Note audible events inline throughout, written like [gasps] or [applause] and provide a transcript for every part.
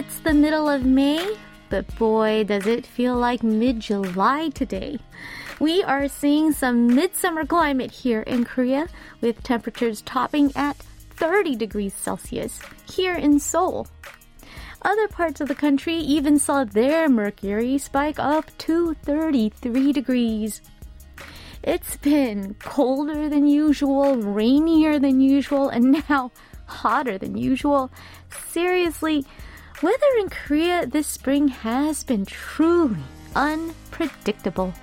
It's the middle of May, but boy, does it feel like mid July today. We are seeing some midsummer climate here in Korea with temperatures topping at 30 degrees Celsius here in Seoul. Other parts of the country even saw their mercury spike up to 33 degrees. It's been colder than usual, rainier than usual, and now hotter than usual. Seriously, weather in Korea this spring has been truly unpredictable.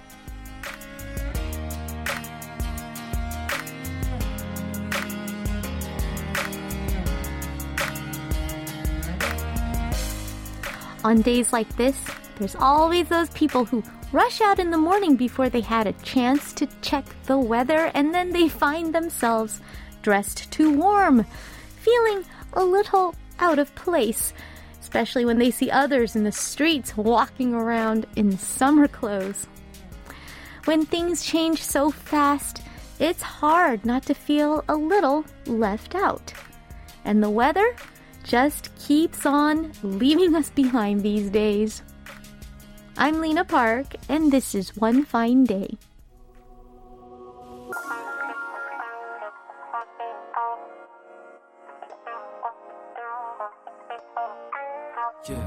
On days like this, there's always those people who rush out in the morning before they had a chance to check the weather and then they find themselves dressed too warm, feeling a little out of place, especially when they see others in the streets walking around in summer clothes. When things change so fast, it's hard not to feel a little left out. And the weather just keeps on leaving us behind these days. I'm Lena Park, and this is One Fine Day. Welcome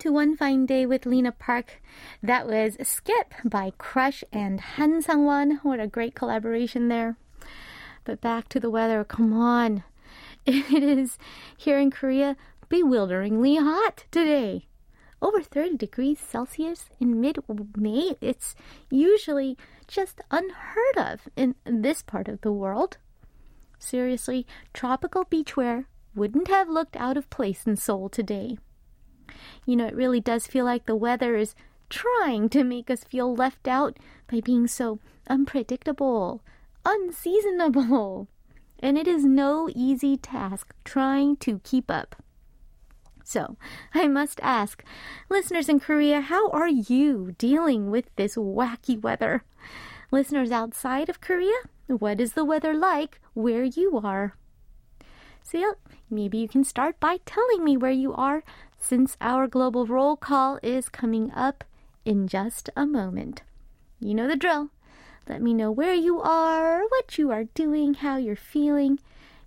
to One Fine Day with Lena Park. That was Skip by Crush and Han Sang-won. What a great collaboration there. But back to the weather. Come on. [laughs] It is here in Korea bewilderingly hot today. Over 30 degrees Celsius in mid May. It's usually just unheard of in this part of the world. Seriously, tropical beachwear wouldn't have looked out of place in Seoul today. You know, it really does feel like the weather is trying to make us feel left out by being so unpredictable, unseasonable. And it is no easy task trying to keep up. So, I must ask, listeners in Korea, how are you dealing with this wacky weather? Listeners outside of Korea, what is the weather like where you are? So, maybe you can start by telling me where you are since our global roll call is coming up in just a moment. You know the drill. Let me know where you are, what you are doing, how you're feeling.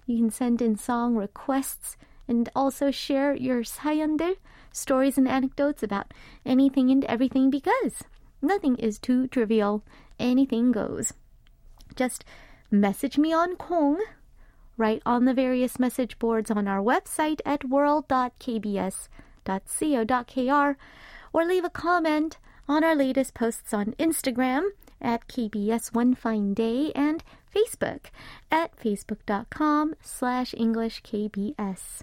You can send in song requests and also share your 사연들, stories and anecdotes about anything and everything because nothing is too trivial. Anything goes. Just message me on Kong, write on the various message boards on our website at world.kbs.co.kr, or leave a comment on our latest posts on Instagram at KBS One Fine Day and Facebook at facebook.com slash EnglishKBS.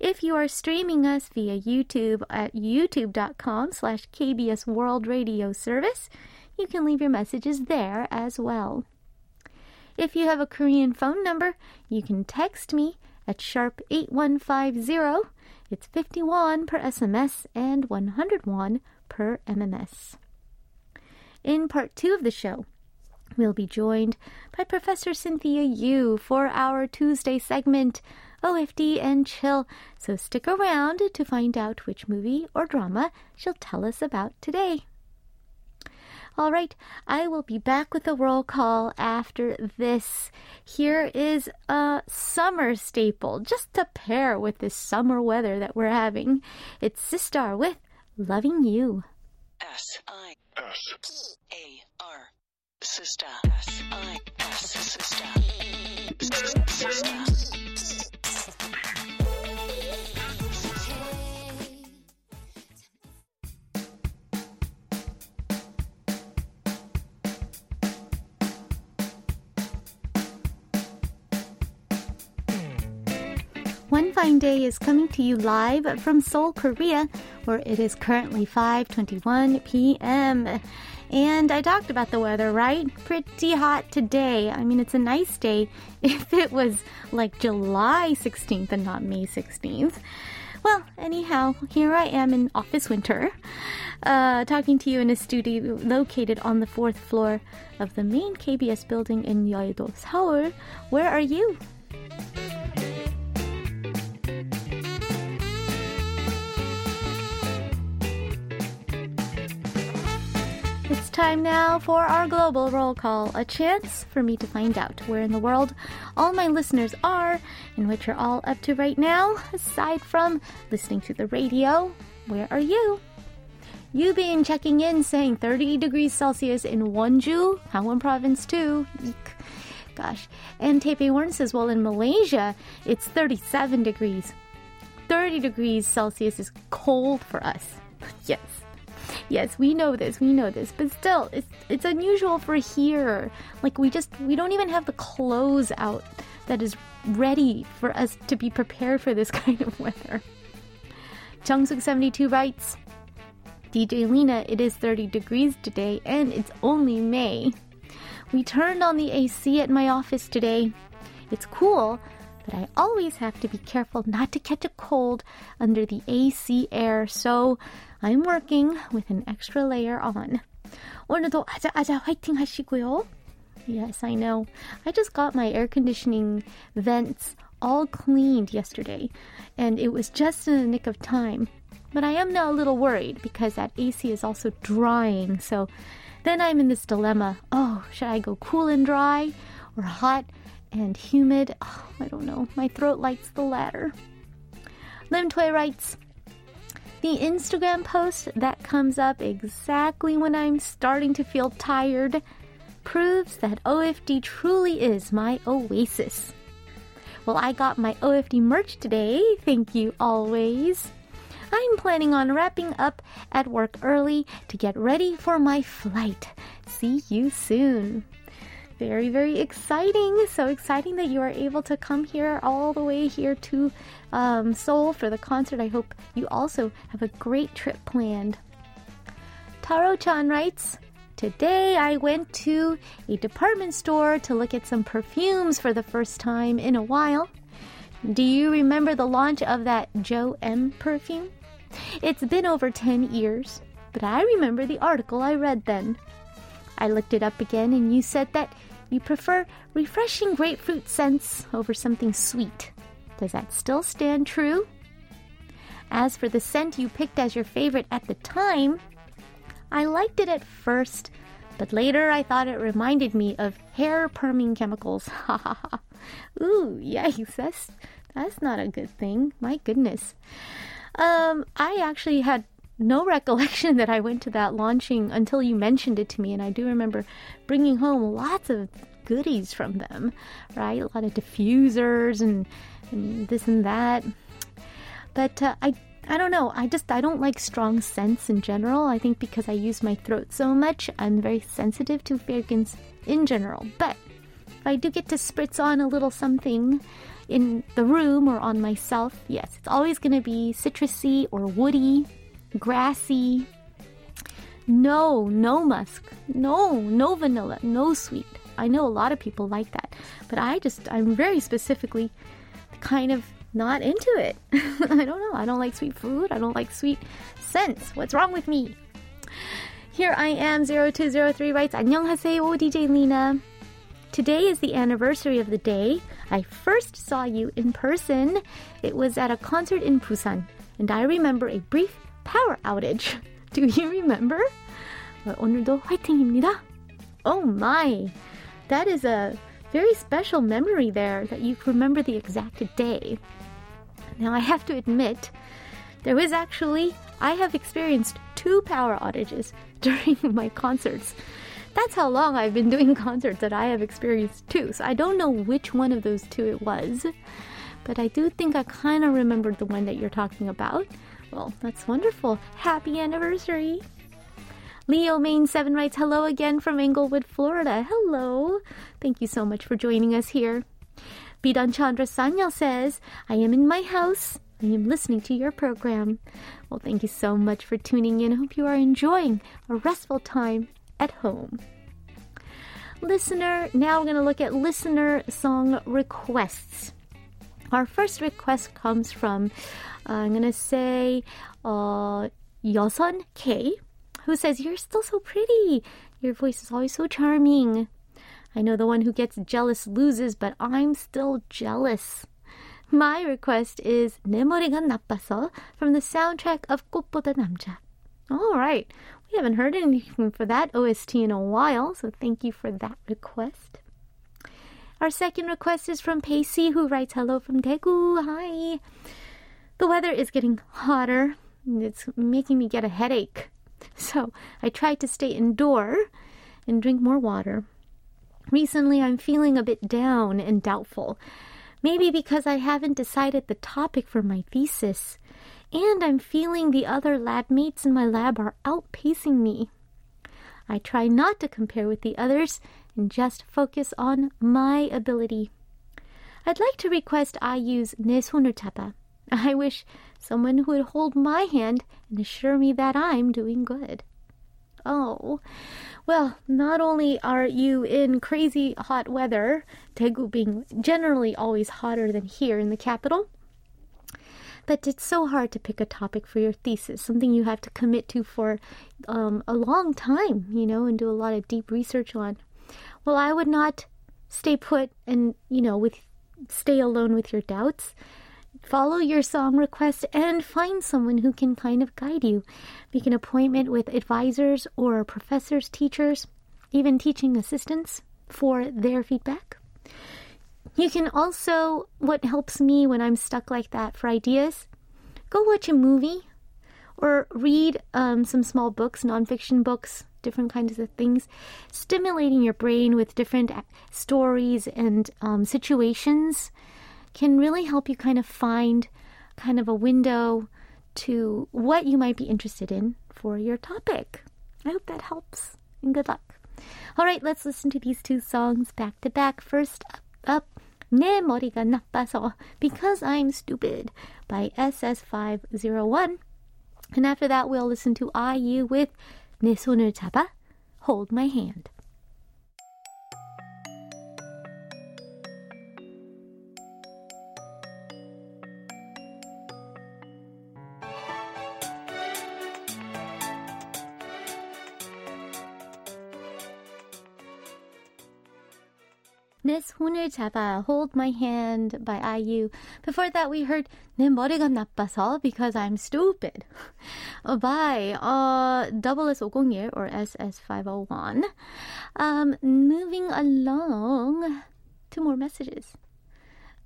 If you are streaming us via YouTube at youtube.com slash KBS World Radio Service, you can leave your messages there as well. If you have a Korean phone number, you can text me at sharp 8150. It's 51 per SMS and 101 per MMS. In part two of the show, we'll be joined by Professor Cynthia Yu for our Tuesday segment, OFD and Chill. So stick around to find out which movie or drama she'll tell us about today. All right, I will be back with a roll call after this. Here is a summer staple, just to pair with this summer weather that we're having. It's Sistar with Loving You. S I S P A R sister S I S sister One Fine Day is coming to you live from Seoul, Korea, where it is currently 5:21 p.m. And I talked about the weather, right? Pretty hot today. I mean, it's a nice day [laughs] if it was like July 16th and not May 16th. Well, anyhow, here I am in office winter, uh, talking to you in a studio located on the fourth floor of the main KBS building in Yeouido, Seoul. Where are you? Time now for our global roll call, a chance for me to find out where in the world all my listeners are and what you're all up to right now, aside from listening to the radio. Where are you? You been checking in saying 30 degrees Celsius in Wonju, Gangwon province too. Eek. Gosh. And Taipei Warren says, well, in Malaysia, it's 37 degrees. 30 degrees Celsius is cold for us. [laughs] Yes. Yes, we know this, we know this, but still, it's it's unusual for here. Like we just we don't even have the clothes out that is ready for us to be prepared for this [laughs] kind of weather. Jungsuk72 writes, DJ Lena, it is 30 degrees today and it's only May. We turned on the AC at my office today. It's cool, but I always have to be careful not to catch a cold under the AC air, so I'm working with an extra layer on. 오늘도 아자아자 화이팅 하시고요. Yes, I know. I just got my air conditioning vents all cleaned yesterday, and it was just in the nick of time. But I am now a little worried because that AC is also drying, so then I'm in this dilemma. Oh, should I go cool and dry or hot and humid? Oh, I don't know. My throat likes the latter. Lim Tui writes, the Instagram post that comes up exactly when I'm starting to feel tired proves that OFD truly is my oasis. Well, I got my OFD merch today. Thank you always. I'm planning on wrapping up at work early to get ready for my flight. See you soon very, very exciting. So exciting that you are able to come here all the way here to um, Seoul for the concert. I hope you also have a great trip planned. Taro chan writes, Today I went to a department store to look at some perfumes for the first time in a while. Do you remember the launch of that Joe M perfume? It's been over 10 years, but I remember the article I read then. I looked it up again, and you said that you prefer refreshing grapefruit scents over something sweet. Does that still stand true? As for the scent you picked as your favorite at the time, I liked it at first, but later I thought it reminded me of hair perming chemicals. Ha ha ha. Ooh, yikes, that's, that's not a good thing. My goodness. Um, I actually had no [laughs] recollection that I went to that launching until you mentioned it to me, and I do remember bringing home lots of goodies from them, right? A lot of diffusers and, and this and that. But uh, I I don't know. I just I don't like strong scents in general. I think because I use my throat so much, I'm very sensitive to fragrance in general. But if I do get to spritz on a little something in the room or on myself, yes, it's always going to be citrusy or woody grassy. No, no musk. No, no vanilla. No sweet. I know a lot of people like that, but I just, I'm very specifically kind of not into it. [laughs] I don't know. I don't like sweet food. I don't like sweet scents. What's wrong with me? Here I am, 0203 writes, 안녕하세요, DJ Lena. Today is the anniversary of the day I first saw you in person. It was at a concert in Busan, and I remember a brief power outage. [laughs] Do you remember? 오늘도 화이팅입니다. Oh my, that is a very special memory there that you remember the exact day. Now I have to admit, there was actually, I have experienced two power outages [laughs] during my concerts. That's how long I've been doing [laughs] concerts that I have experienced two. So I don't know which one of those two it was, but I do think I kind of remembered the one that you're talking about. Well, that's wonderful. Happy anniversary. Leo Main 7 writes, Hello again from Englewood, Florida. Hello. Thank you so much for joining us here. Bidan Chandra Sanyal says, I am in my house. I am listening to your program. Well, thank you so much for tuning in. I hope you are enjoying a restful time at home. Listener, now we're going to look at listener song requests. Our first request comes from, uh, I'm going to say, uh, Yosun K, who says, You're still so pretty. Your voice is always so charming. I know the one who gets jealous loses, but I'm still jealous. My request is 내 머리가 나빠서 from the soundtrack of 꽃보다 남자. All right. We haven't heard anything for that OST in a while, so thank you for that request. Our second request is from Pacey, who writes, Hello from Daegu. Hi. The weather is getting hotter. It's making me get a headache. [laughs] So I tried to stay indoor and drink more water. Recently, I'm feeling a bit down and doubtful. Maybe because I haven't decided the topic for my thesis. And I'm feeling the other lab mates in my lab are outpacing me. I try not to compare with the others and just focus on my ability. I'd like to request I use 내 손을 잡아. I wish someone who would hold my hand and assure me that I'm doing good. Oh, well, not only are you in crazy hot weather, Daegu being generally always hotter than here in the capital, but it's so hard to pick a topic for your thesis, something you have to commit to for um, a long time, you know, and do a lot of deep research on. Well, I would not stay put and, you know, with stay alone with your doubts follow your song request and find someone who can kind of guide you. Make an appointment with advisors or professors, teachers, even teaching assistants for their feedback. You can also, what helps me when I'm stuck like that for ideas, go watch a movie or read um, some small books, nonfiction books, different kinds of things, stimulating your brain with different stories and um, situations can really help you kind of find kind of a window to what you might be interested in for your topic. I hope that helps and good luck. All right, let's listen to these two songs back to back. First up, 내 머리가 나빠서 Because I'm Stupid by SS501. And after that, we'll listen to IU with 내 손을 잡아 Hold My Hand. 내 손을 잡아 Hold My Hand by IU. Before that we heard 내 머리가 나빠서 Because I'm Stupid [laughs] by uh, SS501 or SS501. Um, moving along, two more messages.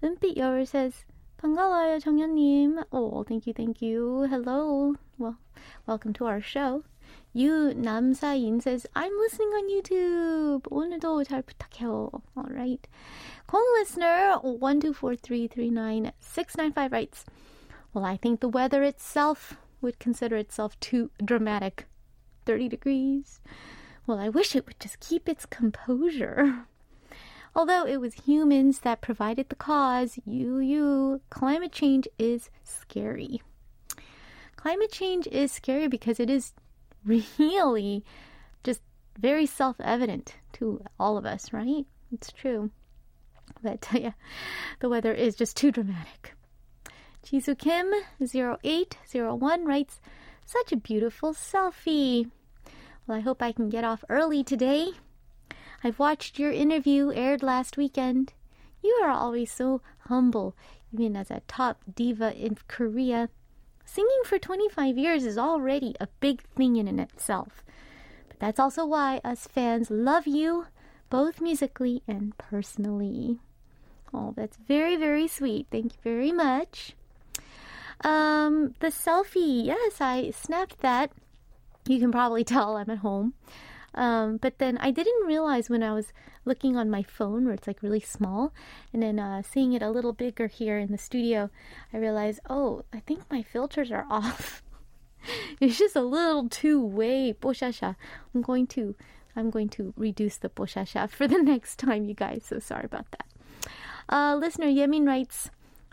은빛 여울 says 반가워요 정연님. Oh, thank you, thank you. Hello. Well, welcome to our show. 유남사인 says, I'm listening on YouTube. 오늘도 잘 부탁해요. All right. Call listener 124339695 writes, Well, I think the weather itself would consider itself too dramatic. 30 degrees. Well, I wish it would just keep its composure. Although it was humans that provided the cause, you, you, climate change is scary. Climate change is scary because it is really just very self evident to all of us, right? It's true. But [laughs] yeah, the weather is just too dramatic. Jisoo Kim 0801 writes, Such a beautiful selfie. Well, I hope I can get off early today. I've watched your interview aired last weekend. You are always so humble, even as a top diva in Korea. Singing for 25 years is already a big thing in and itself. But that's also why us fans love you, both musically and personally. Oh, that's very, very sweet. Thank you very much. Um, the selfie, yes, I snapped that. You can probably [laughs] tell I'm at home. Um, but then I didn't realize when I was looking on my phone, where it's like really small, and then uh, seeing it a little bigger here in the studio, I realized, oh, I think my filters are [laughs] off. it's just a little too way 뽀샤샤. I'm going to, I'm going to reduce the 뽀샤샤 for the next [laughs] time, you guys. So sorry about that. Uh, listener Yemin writes.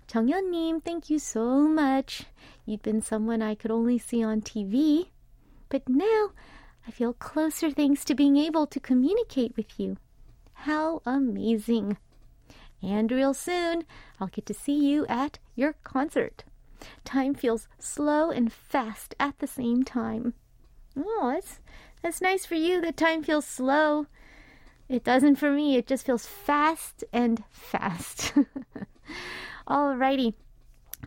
정연님, thank you so much. You've been someone I could only see on TV, but now I feel closer thanks to being able to communicate with you. How amazing! And real soon, I'll get to see you at your concert. Time feels slow and fast at the same time. Oh, that's, that's nice for you that time feels slow. It doesn't for me, it just feels fast and fast. [laughs] Alrighty.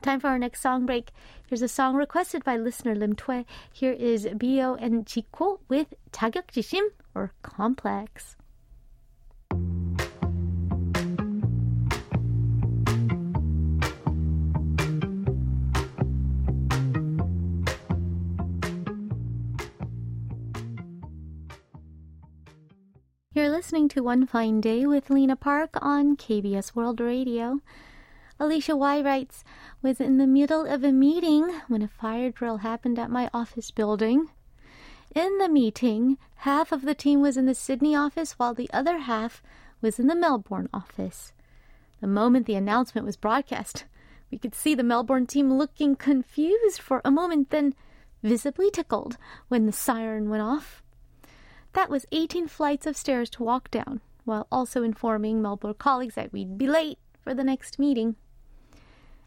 Time for our next song break. Here's a song requested by listener Lim Tue. Here is Bio and Zico with 자격지심 or Complex. Listening to One Fine Day with Lena Park on KBS World Radio. Alicia Y writes, was in the middle of a meeting when a fire drill happened at my office building. In the meeting, half of the team was in the Sydney office while the other half was in the Melbourne office. The moment the announcement was broadcast, we could see the Melbourne team looking confused for a moment, then visibly tickled when the siren went off. That was 18 flights of stairs to walk down, while also informing Melbourne colleagues that we'd be late for the next meeting.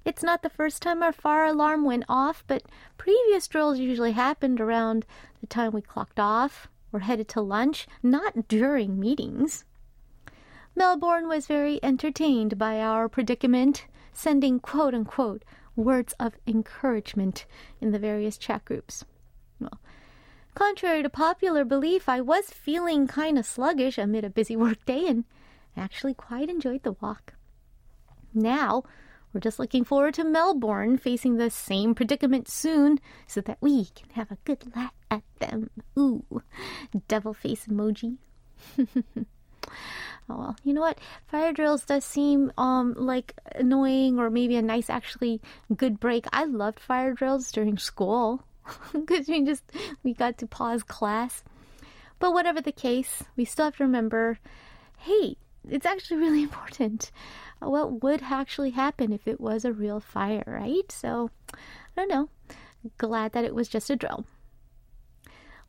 It's not the first time our fire alarm went off, but previous drills usually happened around the time we clocked off or headed to lunch, not during meetings. Melbourne was very entertained by our predicament, sending quote unquote words of encouragement in the various chat groups. Well, contrary to popular belief, I was feeling kind of sluggish amid a busy [laughs] workday and actually quite enjoyed the walk. Now, we're just looking forward to Melbourne facing the same predicament soon so that we can have a good laugh at them. Ooh, devil face emoji. [laughs] oh well, you know what? Fire drills does seem um like annoying or maybe a nice actually good break. I loved fire drills during school [laughs] because we just we got to pause class. But whatever the case, we still have to remember, hey, it's actually really [laughs] important what would actually happen if it was a real fire, right? So, I don't know. Glad that it was just a drill.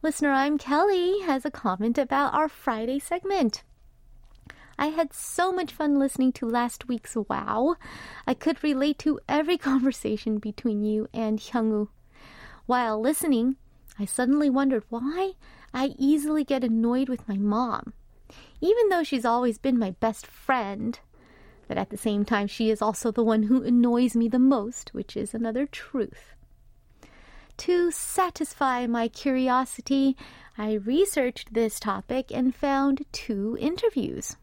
Listener, I'm Kelly, has a comment about our Friday segment. I had so much fun listening to last week's Wow. I could relate to every [laughs] conversation between you and Hyungwoo. While listening, I suddenly wondered why I easily get annoyed with my mom. Even though she's always been my best friend, but at the same time, she is also the one who annoys me the most, which is another truth. To satisfy my curiosity, I researched this topic and found two interviews.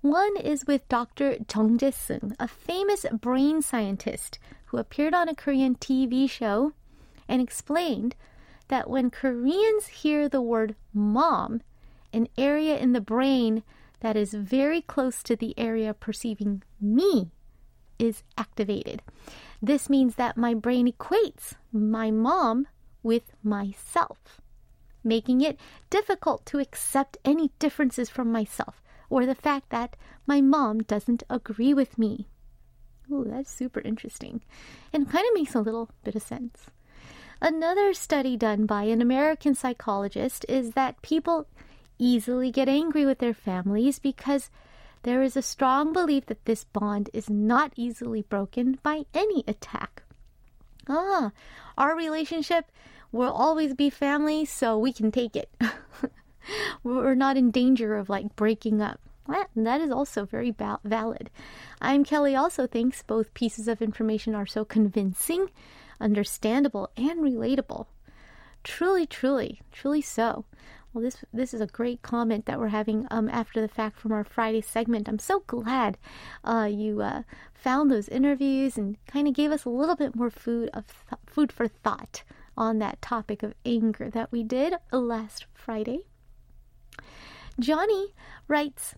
One is with Dr. Jung Jae-sung, a famous brain scientist who appeared on a Korean TV show and explained that when Koreans hear the word mom, an area in the brain that is very close to the area perceiving me is activated. This means that my brain equates my mom with myself, making it difficult to accept any differences from myself or the fact that my mom doesn't agree with me. Ooh, that's super interesting and kind of makes a little bit of sense. Another study done by an American psychologist is that people easily get angry with their families because there is a strong belief that this bond is not easily broken by any attack. Ah, our relationship will always be family, so we can take it. [laughs] We're not in danger of like breaking up. that is also very valid. I'm Kelly also thinks both pieces of information are so convincing, understandable, and relatable. Truly, truly, truly so. Well, this this is a great comment that we're having um, after the fact from our Friday segment. I'm so glad uh, you uh, found those interviews and kind of gave us a little bit more food of th- food for thought on that topic of anger that we did last Friday. Johnny writes.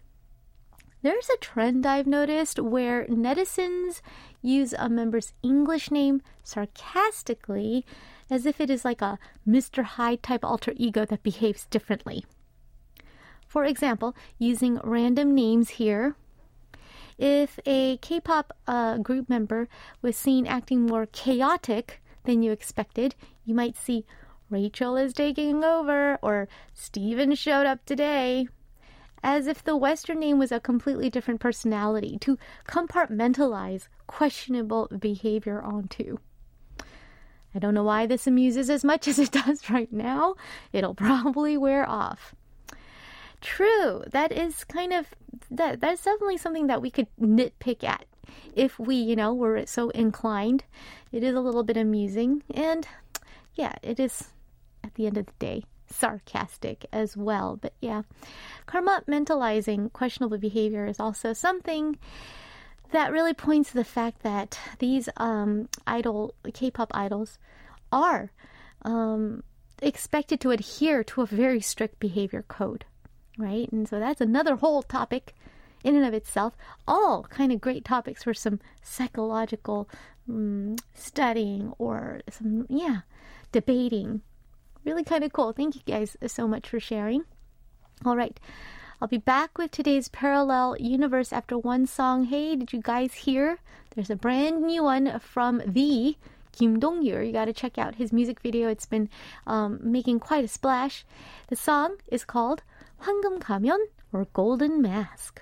There's a trend I've noticed where netizens use a member's English name sarcastically as if it is like a Mr. Hyde type alter ego that behaves differently. For example, using random names here, if a K pop uh, group member was seen acting more chaotic than you expected, you might see Rachel is taking over or Steven showed up today. As if the Western name was a completely different personality to compartmentalize questionable behavior onto. I don't know why this amuses as much as it does right now. It'll probably wear off. True, that is kind of that that's definitely something that we could nitpick at if we, you know, were so inclined. It is a little bit amusing and yeah, it is at the end of the day sarcastic as well. But yeah, compartmentalizing questionable behavior is also something that really points to the fact that these um, idol K-pop idols are um, expected to adhere to a very strict behavior code, right? And so that's another whole topic in and of itself. All kind of great topics for some psychological um, studying or some yeah debating Really kind of cool. Thank you guys so much for sharing. All right. I'll be back with today's parallel universe after one song. Hey, did you guys hear? There's a brand new one from the Kim Dong-yeol. You got to check out his music video. It's been um, making quite a splash. The song is called 황금 가면 or Golden Mask.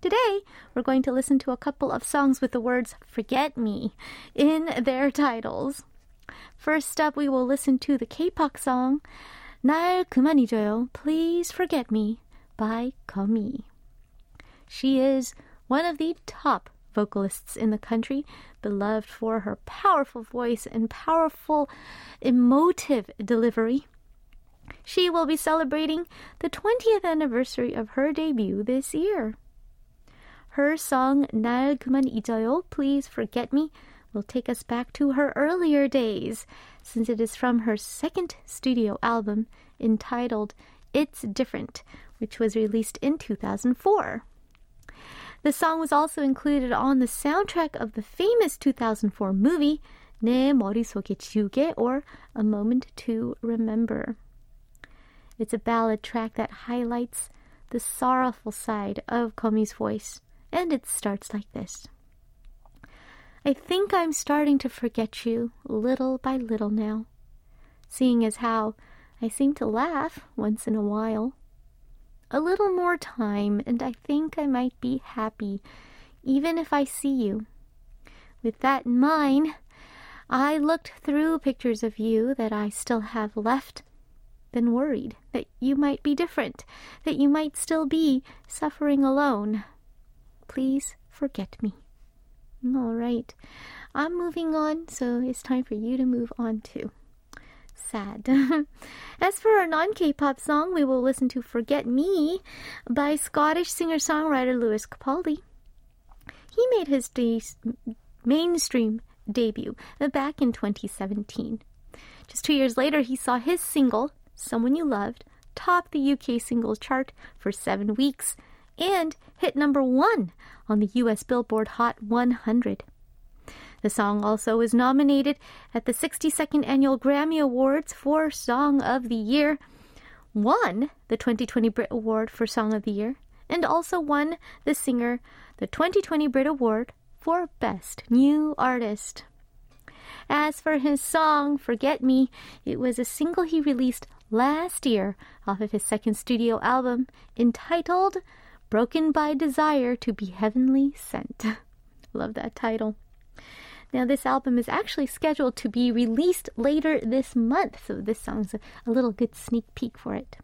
Today, we're going to listen to a couple of songs with the words Forget Me in their titles. First up, we will listen to the K-pop song 날 그만 잊어요, Please Forget Me by Gummy. She is one of the top vocalists in the country, beloved for her powerful voice and powerful emotive delivery. She will be celebrating the 20th anniversary of her debut this year. Her song 날 그만 잊어요, Please Forget Me will take us back to her earlier days, since it is from her second studio album entitled It's Different, which was released in 2004. The song was also included on the soundtrack of the famous 2004 movie 내 머릿속에 지우개 or A Moment to Remember. It's a ballad track that highlights the sorrowful side of Gummy's voice and it starts like this I think I'm starting to forget you little by little now, seeing as how I seem to laugh once in a while. A little more time, and I think I might be happy, even if I see you. With that in mind, I looked through pictures of you that I still have left, then worried that you might be different, that you might still be suffering alone. Please forget me. All right. I'm moving on, so it's time for you to move on too. Sad. [laughs] As for our non K pop song, we will listen to Forget Me by Scottish singer songwriter Lewis Capaldi. He made his de- mainstream debut back in 2017. Just two years later, he saw his single, Someone You Loved, top the UK singles chart for seven weeks and hit number one on the US Billboard Hot 100. The song also was nominated at the 62nd Annual Grammy Awards for Song of the Year, won the 2020 Brit Award for Song of the Year, and also won the singer the 2020 Brit Award for Best New Artist. As for his song, Forget Me, it was a single he released last year off of his second studio album entitled Broken by Desire to be Heavenly Sent. [laughs] Love that title. Now, this album is actually scheduled to be released later this month, so this song's a, little good sneak peek for it.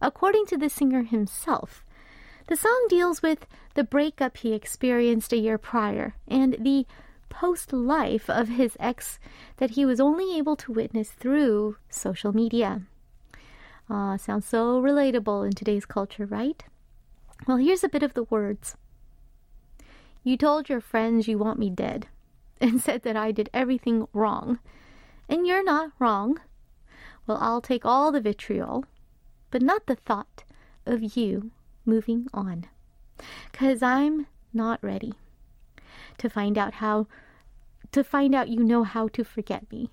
According to the singer himself, The song deals with the breakup he experienced a year prior and the post life of his ex that he was only able to witness through social media. Sounds so relatable in today's culture, right? Well, here's a bit of the words. You told your friends you want me dead [laughs] and said that I did everything wrong. And you're not wrong. Well, I'll take all the vitriol, but not the thought of you moving on. Because I'm not ready to find out how to find out you know how to forget me.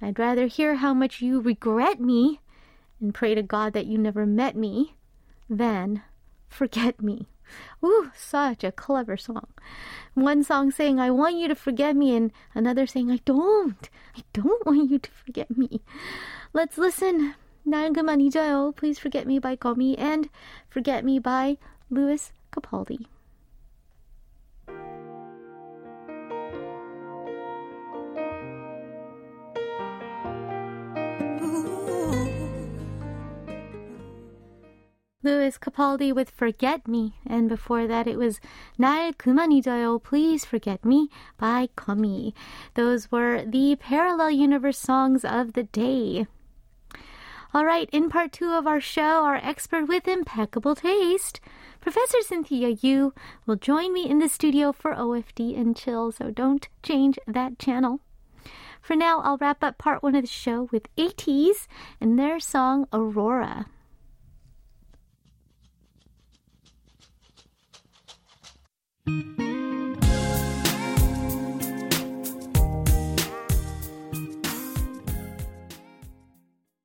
I'd rather hear how much you regret me and pray to God that you never met me than Forget Me. Ooh, such a clever song. One song saying, I want you to forget me, and another saying, I don't. I don't want you to forget me. Let's listen. 날 Please Forget Me by Gummy and Forget Me by Lewis Capaldi. Ooh. Lewis Capaldi with Forget Me, and before that it was 날 그만 잊어요, Please Forget Me by Gummy. Those were the Parallel Universe songs of the day. All right, in part two of our show, our expert with impeccable taste, Professor Cynthia Yu, will join me in the studio for OFD and Chill, so don't change that channel. For now, I'll wrap up part one of the show with ATEEZ and their song Aurora.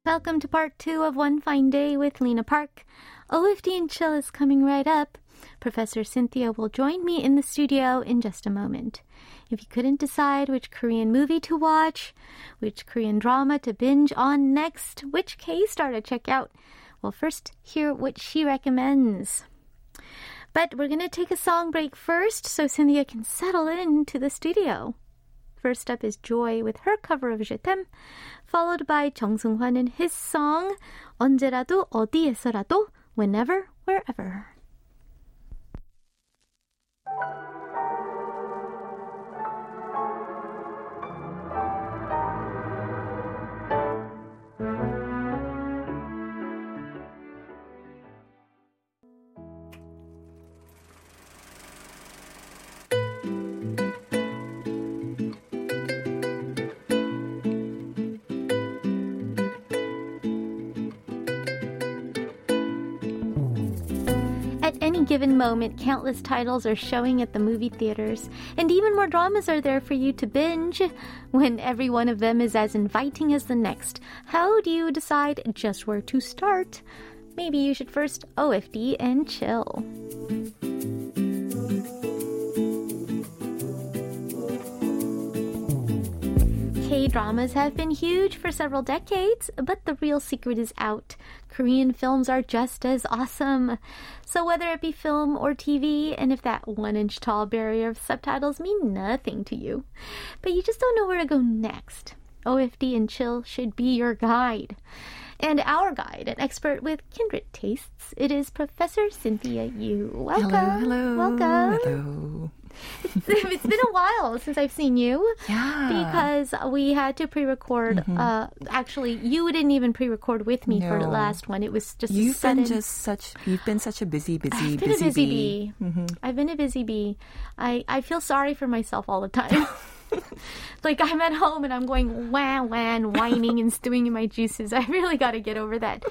Welcome to part two of One Fine Day with Lena Park. OFD and Chill is coming right up. Professor Cynthia will join me in the studio in just a moment. If you couldn't decide which Korean movie to watch, which Korean drama to binge on next, which K star to check out, well, first hear what she recommends. But we're going to take a song break first so Cynthia can settle into the studio. First up is Joy with her cover of Je t'aime, followed by 정승환 and his song 언제라도 어디에서라도 whenever wherever. Given moment, countless titles are showing at the movie theaters, and even more dramas are there for you to binge. When every one of them is as inviting as the next, how do you decide just where to start? Maybe you should first OFD and chill. K dramas have been huge for several decades, but the real secret is out. Korean films are just as awesome. So, whether it be film or TV, and if that one inch tall barrier of subtitles mean nothing to you, but you just don't know where to go next, OFD and Chill should be your guide. And our guide, an expert with kindred tastes, it is Professor Cynthia Yu. Welcome. Hello, hello. Welcome. Hello. it's been a while since I've seen you. Yeah. Because we had to pre-record. Uh, actually, you didn't even pre-record with me for the last one. It was just You've sudden. been just such. You've been such a busy, busy, I've been a busy bee. Mm-hmm. I've been a busy bee. I, I feel sorry for myself all the time. [laughs] [laughs] like I'm at home and I'm going wah wah and whining and stewing in my juices. [laughs] I really got to get over that.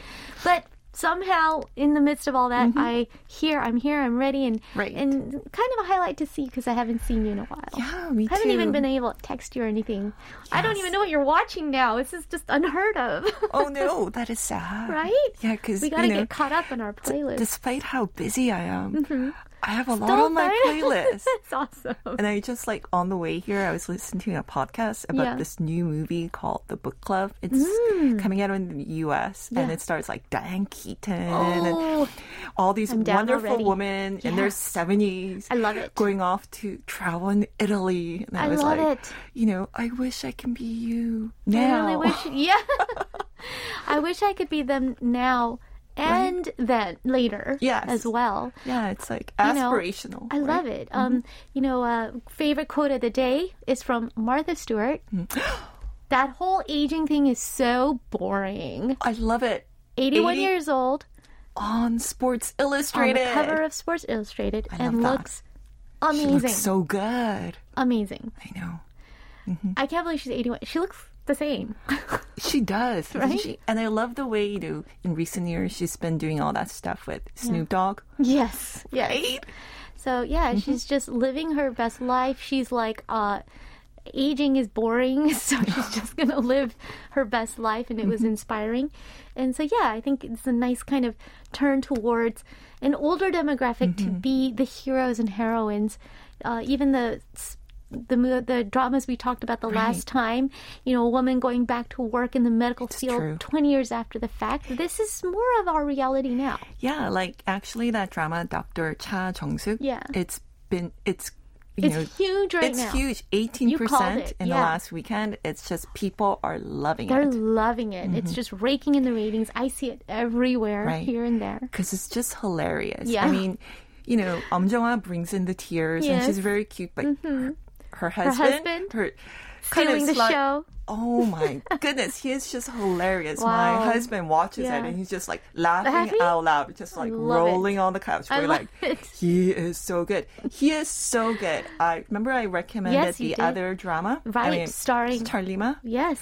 But somehow, in the midst of all that, I here, I'm here, I'm ready, and Mm-hmm. Right. and kind of a highlight to see because I haven't seen you in a while. Yeah, me I haven't too. even been able to text you or anything. I don't even know what you're watching now. This is just unheard of. Oh no, [laughs] that is sad. right? Yeah, because we got to you know, get caught up in our playlist. despite how busy I am, I have a lot on my [laughs] playlist. It's awesome. And I just like on the way here, I was listening to a podcast about Yeah. this new movie called The Book Club. It's coming out in the U.S. and Mm. It stars like Diane Keaton Oh. and all these wonderful already. women in Yeah. their seventies. I love it. Going off to travel in Italy, and I, I was love like, it. you know, I wish I can be you now. I really wish, [laughs] yeah. [laughs] I wish I could be them now and then later Yes. as well. Yeah, it's like You know, aspirational. I love it. Um, you know, uh, favorite quote of the day is from Martha Stewart. [gasps] that whole aging thing is so boring. I love it. 81 80 years old On Sports on Illustrated. the cover of Sports Illustrated and that. looks She amazing. looks so good. amazing. I know. I can't believe she's 81. She looks the same. She does, [laughs] Right? she? And I love the way you know in recent years she's been doing all that stuff with Snoop Dogg. yes. Yes. Right? So yeah, Mm-hmm. she's just living her best life. She's like, uh, aging is boring, [laughs] so she's just gonna live her best life, and it Mm-hmm. was inspiring. And so yeah, I think it's a nice kind of turn towards an older demographic to Mm-hmm. be the heroes and heroines. Uh, even the the the dramas we talked about the last time, you know, a woman going back to work in the medical field true. 20 years after the fact. This is more of our reality now. Yeah, like actually that drama, Dr. Cha Jong-suk. Yeah. It's been it's you It's know huge right it's now. huge. 18% it, in the last weekend. It's just people are loving it. They're it. loving it. It's just raking in the ratings. I see it everywhere, Mm-hmm. Right. here and there. because it's just hilarious. Yeah. I mean, you know, Um Jung-ah brings in the tears and Yes. Mm-hmm. she's very cute, but her, her husband, husband? her kind of Stealing the slut- show. Oh my [laughs] goodness, he is just hilarious. Wow. My husband watches Yeah. it and he's just like laughing out loud, just like love it. rolling on the couch. I We're like, [laughs] it. he is so good. He is so good. I remember I recommended Yes, the did. other drama, I Right, mean, starring-. Yes.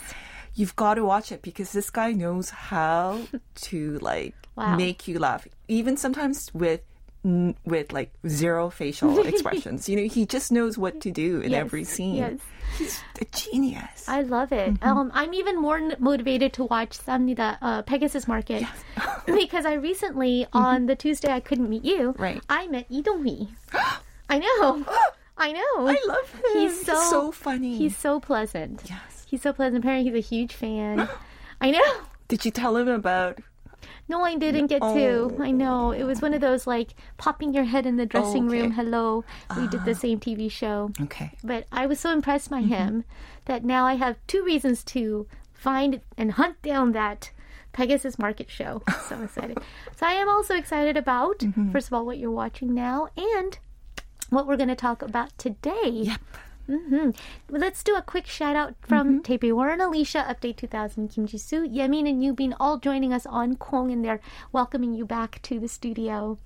You've got to watch it because this guy knows how [laughs] to like Wow. make you laugh, even sometimes with with like zero facial [laughs] expressions. You know, he just knows what to do in Yes, every scene. yes. He's a genius. I love it. Mm-hmm. Um, I'm even more n- motivated to watch Samnida uh, Pegasus Market [laughs] [laughs] because I recently, on the Tuesday I couldn't meet you, Mm-hmm. Right. I met Idongmi. [gasps] I know. [gasps] I know. I love him. He's so, so funny. He's so pleasant. Yes. He's so pleasant. Apparently, he's a huge fan. [gasps] I know. Did you tell him about? No, I didn't get to. I know. It was one of those like popping your head in the dressing okay. room. Hello. We did the same TV show. Okay. But I was so impressed Mm-hmm. by him that now I have two reasons to find and hunt down that Pegasus Market show. [laughs] So excited. so I am also excited about, Mm-hmm. first of all, what you're watching now and what we're going to talk about today. Yep. Hmm Let's do a quick shout out from mm-hmm. Taipei Warren, Alicia, Update 2000, Kim Ji Soo, Yemin, and Yubin, all joining us on Kong, and they're welcoming you back to the studio.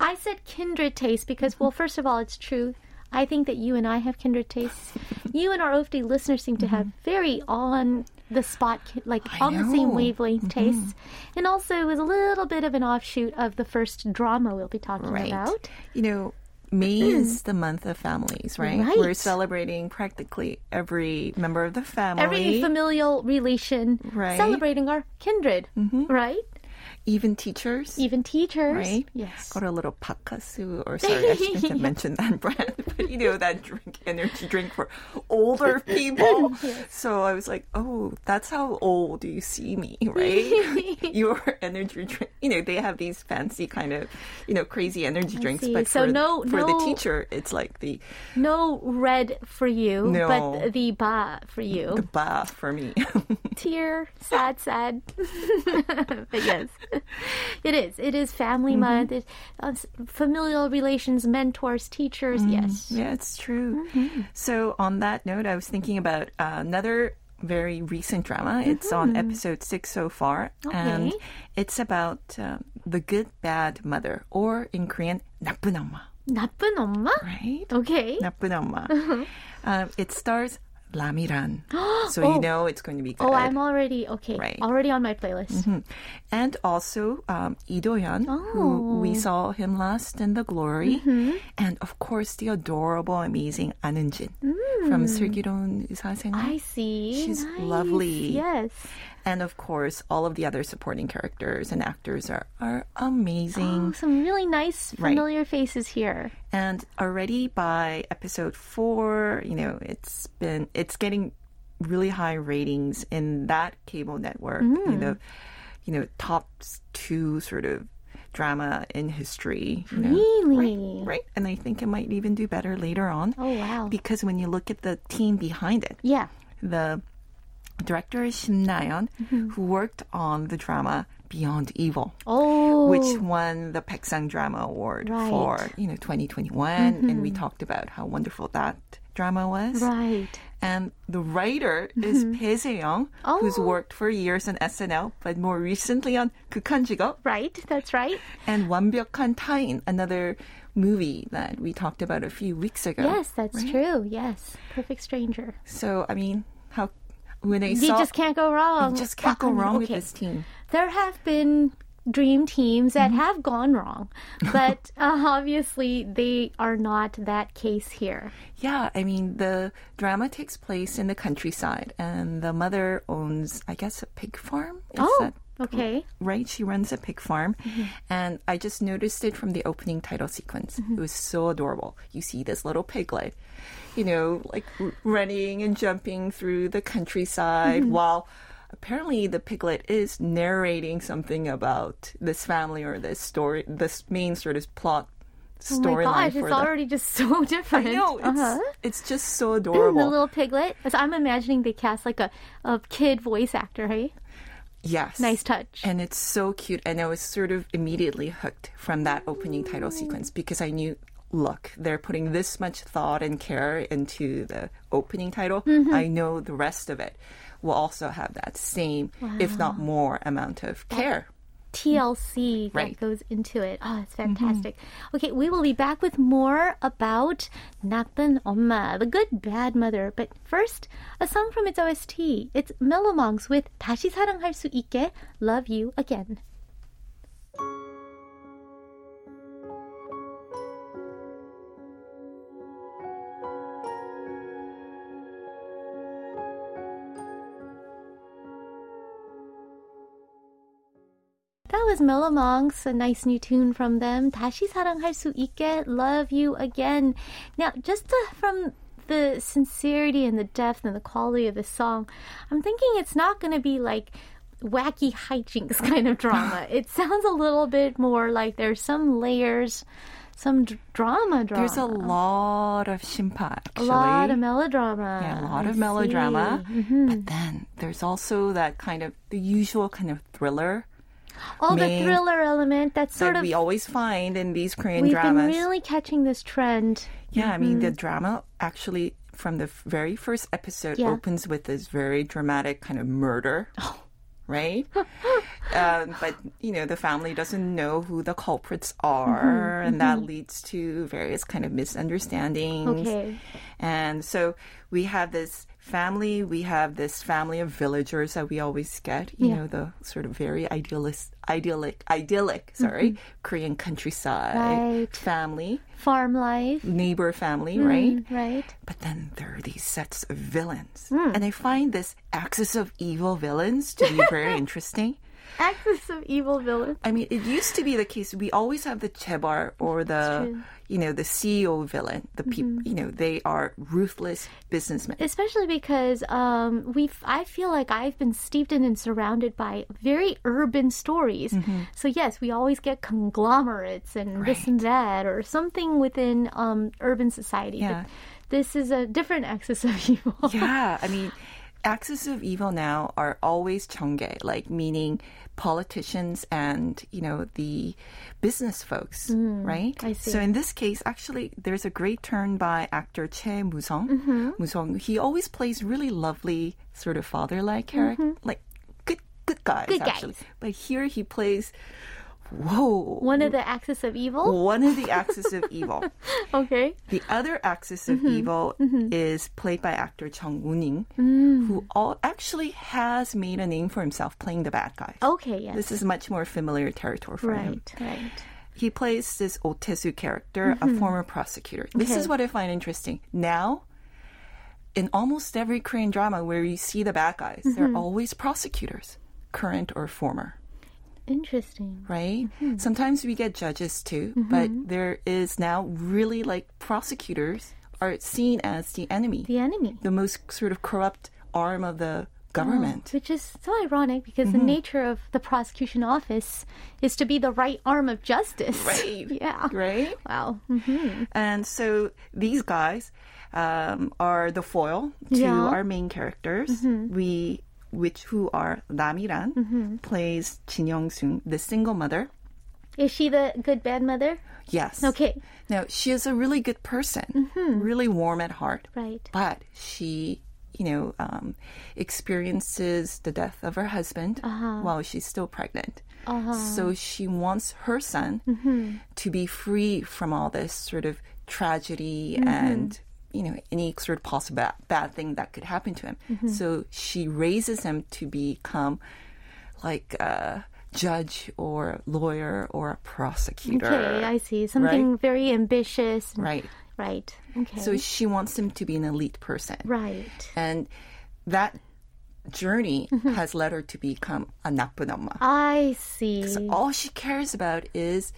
I said kindred taste because, well, first of all, it's true. I think that you and I have kindred tastes. [laughs] you and our OFD listeners seem to have mm-hmm. very on the spot, like I on the same know. wavelength mm-hmm. tastes. And also, it was a little bit of an offshoot of the first drama we'll be talking Right. about. You know, May is mm-hmm. the month of families, right? Right. We're celebrating practically every member of the family. Every familial relation, Right. celebrating our kindred, mm-hmm. right? Even teachers. Even teachers. Right? Yes. Got a little pakasu, or sorry, I shouldn't have [laughs] mentioned that brand, [laughs] but you know that drink, energy drink for older [laughs] people. So I was like, oh, that's how old you see me, right? Your energy drink. You know, they have these fancy kind of, you know, crazy energy drinks, see. but So for, no- for no- the teacher, it's like the No red for you, No. but the ba for you. the ba for me. Tear, sad, sad. but yes, [laughs] it is. It is family Mm-hmm. month. It, uh, familial relations, mentors, teachers. Yes. Yeah, it's true. Mm-hmm. So, on that note, I was thinking about uh, another very recent drama. It's on episode six so far, and Mm-hmm. Okay. it's about uh, the good bad mother, or in Korean, 나쁜 엄마. 나쁜 엄마? Right? Okay. 나쁜 엄마. [laughs] um, it stars Ra Mi-ran. [gasps] Oh. so oh. you know it's going to be good. Oh, I'm already okay. Right. Already on my playlist. Mm-hmm. And also um, Lee oh. who we oh. saw him last in The Glory. Mm-hmm. And of course, the adorable, amazing Ahn Eun-jin mm. from Surgiron Sasenga. I see. She's nice. lovely. Yes. And of course, all of the other supporting characters and actors are, are amazing. Oh, some really nice Right. familiar faces here. And already by episode four, you know, it's been it's getting really high ratings in that cable network. Mm. You know, you know, top two sort of drama in history. you know. Really? Right, right. And I think it might even do better later on. Oh wow. Because when you look at the team behind it, yeah. the director Shim Nayeon, mm-hmm. who worked on the drama Beyond Evil, oh. which won the Paeksang Drama Award right. for you know 2021, mm-hmm. and we mm-hmm. talked about how wonderful that drama was. Right. And the writer is mm-hmm. Bae Se-young, oh. who's worked for years on SNL, but more recently on 극한직업. Right, that's right. And 완벽한 타인, another movie that we talked about a few weeks ago. Yes, that's right? true. Yes, Perfect Stranger. So, I mean, how when I You saw, just can't go wrong. you just can't go wrong with okay. this team. There have been dream teams Mm-hmm. that have gone wrong, [laughs] but uh, obviously they are not that case here. Yeah, I mean the drama takes place in the countryside, and the mother owns, I guess, a pig farm. Is oh, that okay. right? She runs a pig farm, Mm-hmm. and I just noticed it from the opening title sequence. Mm-hmm. It was so adorable. You see this little piglet, you know, like running and jumping through the countryside Mm-hmm. while. Apparently, the piglet is narrating something about this family or this story, this main sort of plot Oh my storyline gosh, it's the. already just [laughs] so different. I know it's Uh-huh. it's just so [clears throat] adorable. the little piglet. So I'm imagining they cast like a, a kid voice actor, hey? Yes, Nice touch. and it's so cute. And I was sort of immediately hooked from that opening title sequence because I knew, look, they're putting this much thought and care into the opening title. Mm-hmm. I know the rest of it will also have that same, if not more, amount of care. TLC right. that goes into it. Oh, it's mm-hmm. fantastic. Mm-hmm. Okay, we will be back with more about 나쁜 Oma, the good bad mother. But first, a song from its OST. It's Melomance with 다시 사랑할 수 있게, Love You Again. was Melomance, a nice new tune from them. 다시 사랑할 수 있게, love you again. Now, just to, from the sincerity and the depth and the quality of the song, I'm thinking it's not going to be like wacky hijinks [laughs] kind of drama. [laughs] it sounds a little bit more like there's some layers, some d- drama, drama. There's a lot of shimpa, actually. A lot of melodrama. Yeah, a lot I of see. melodrama. Mm-hmm. But then there's also that kind of the usual kind of thriller Oh, the thriller element that's sort that of we always find in these Korean we've dramas. been really catching this trend. Yeah, I mean, the Mm-hmm. drama actually, from the very first episode, Yeah. opens with this very dramatic kind of murder. Right? [laughs] um, but, you know, the family doesn't know who the culprits are, Mm-hmm, and that leads to various kind of misunderstandings. Okay. And so we have this family, we have this family of villagers that we always get, you Yeah. know, the sort of very idealist, idyllic, idyllic, sorry, Korean countryside Mm-hmm. Right. family Farm life. neighbor family, right? Mm, right. But then there are these sets of villains. Hmm. And I find this axis of evil villains to be very [laughs] interesting. [laughs] Axis of evil villain. I mean, it used to be the case we always have the chaebol or the you know, the CEO villain. The people, Mm-hmm. you know, they are ruthless businessmen. Especially because um, we've, I feel like I've been steeped in and surrounded by very urban stories. Mm-hmm. So yes, we always get conglomerates and this and that, or something within um, urban society. Yeah. But this is a different axis of [laughs] evil. yeah, I mean, axis of evil now are always chonge, like meaning politicians and you know the business folks, right? Mm, I see. So in this case, actually, there's a great turn by actor Choi Moo-sung. Mm-hmm. Moo-sung, he always plays really lovely, sort of father-like character, like good good guys Mm-hmm. Good actually. guys. But here he plays, whoa, One of the axis of evil. one of the axis of evil. [laughs] Okay. The other axis Mm-hmm. of evil is played by actor Jung Woong-in, Mm. who all, actually has made a name for himself playing the bad guys. Okay. Yes. This is much more familiar territory for him. right. Right. He plays this Otesu character, a former prosecutor. This Mm-hmm. Okay. is what I find interesting. Now, in almost every Korean drama where you see the bad guys, Mm-hmm. they're always prosecutors, current or former Interesting. right? Mm-hmm. Sometimes we get judges too, but there is now really like prosecutors are seen as the enemy, The enemy. the most sort of corrupt arm of the government. Which is so ironic because Mm-hmm. the nature of the prosecution office is to be the right arm of justice. [laughs] Right. [laughs] yeah. Right? Wow. hmm And so these guys um, are the foil to Yeah. Mm-hmm. our main characters. We, which who are Ra Mi-ran Mm-hmm. plays Jin Young Sung, the single mother. Is she the good bad mother? Yes. Okay. Now she is a really good person, mm-hmm. really warm at heart. Right. But she, you know, um, experiences the death of her husband uh-huh. while she's still pregnant. Uh-huh. So she wants her son mm-hmm. to be free from all this sort of tragedy mm-hmm. and you know any sort of possible bad, bad thing that could happen to him. Mm-hmm. So she raises him to become like a judge or lawyer or a prosecutor. Okay, I see something right? very ambitious. Right. Right. Okay. So she wants him to be an elite person. Right. And that journey mm-hmm. has led her to become a napunama. I see. Because all she cares about is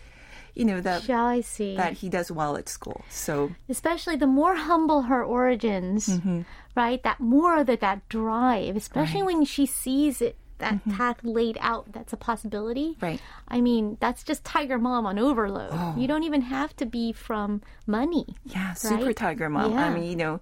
you know, that Shall I see? that he does well at school. So especially the more humble her origins, Mm-hmm. right? That more that that drive, especially when she sees it that path laid out. That's a possibility. Mm-hmm. Right. I mean, that's just Tiger Mom on overload. Oh. You don't even have to be from money. yeah, super Right? tiger mom. I mean, you know,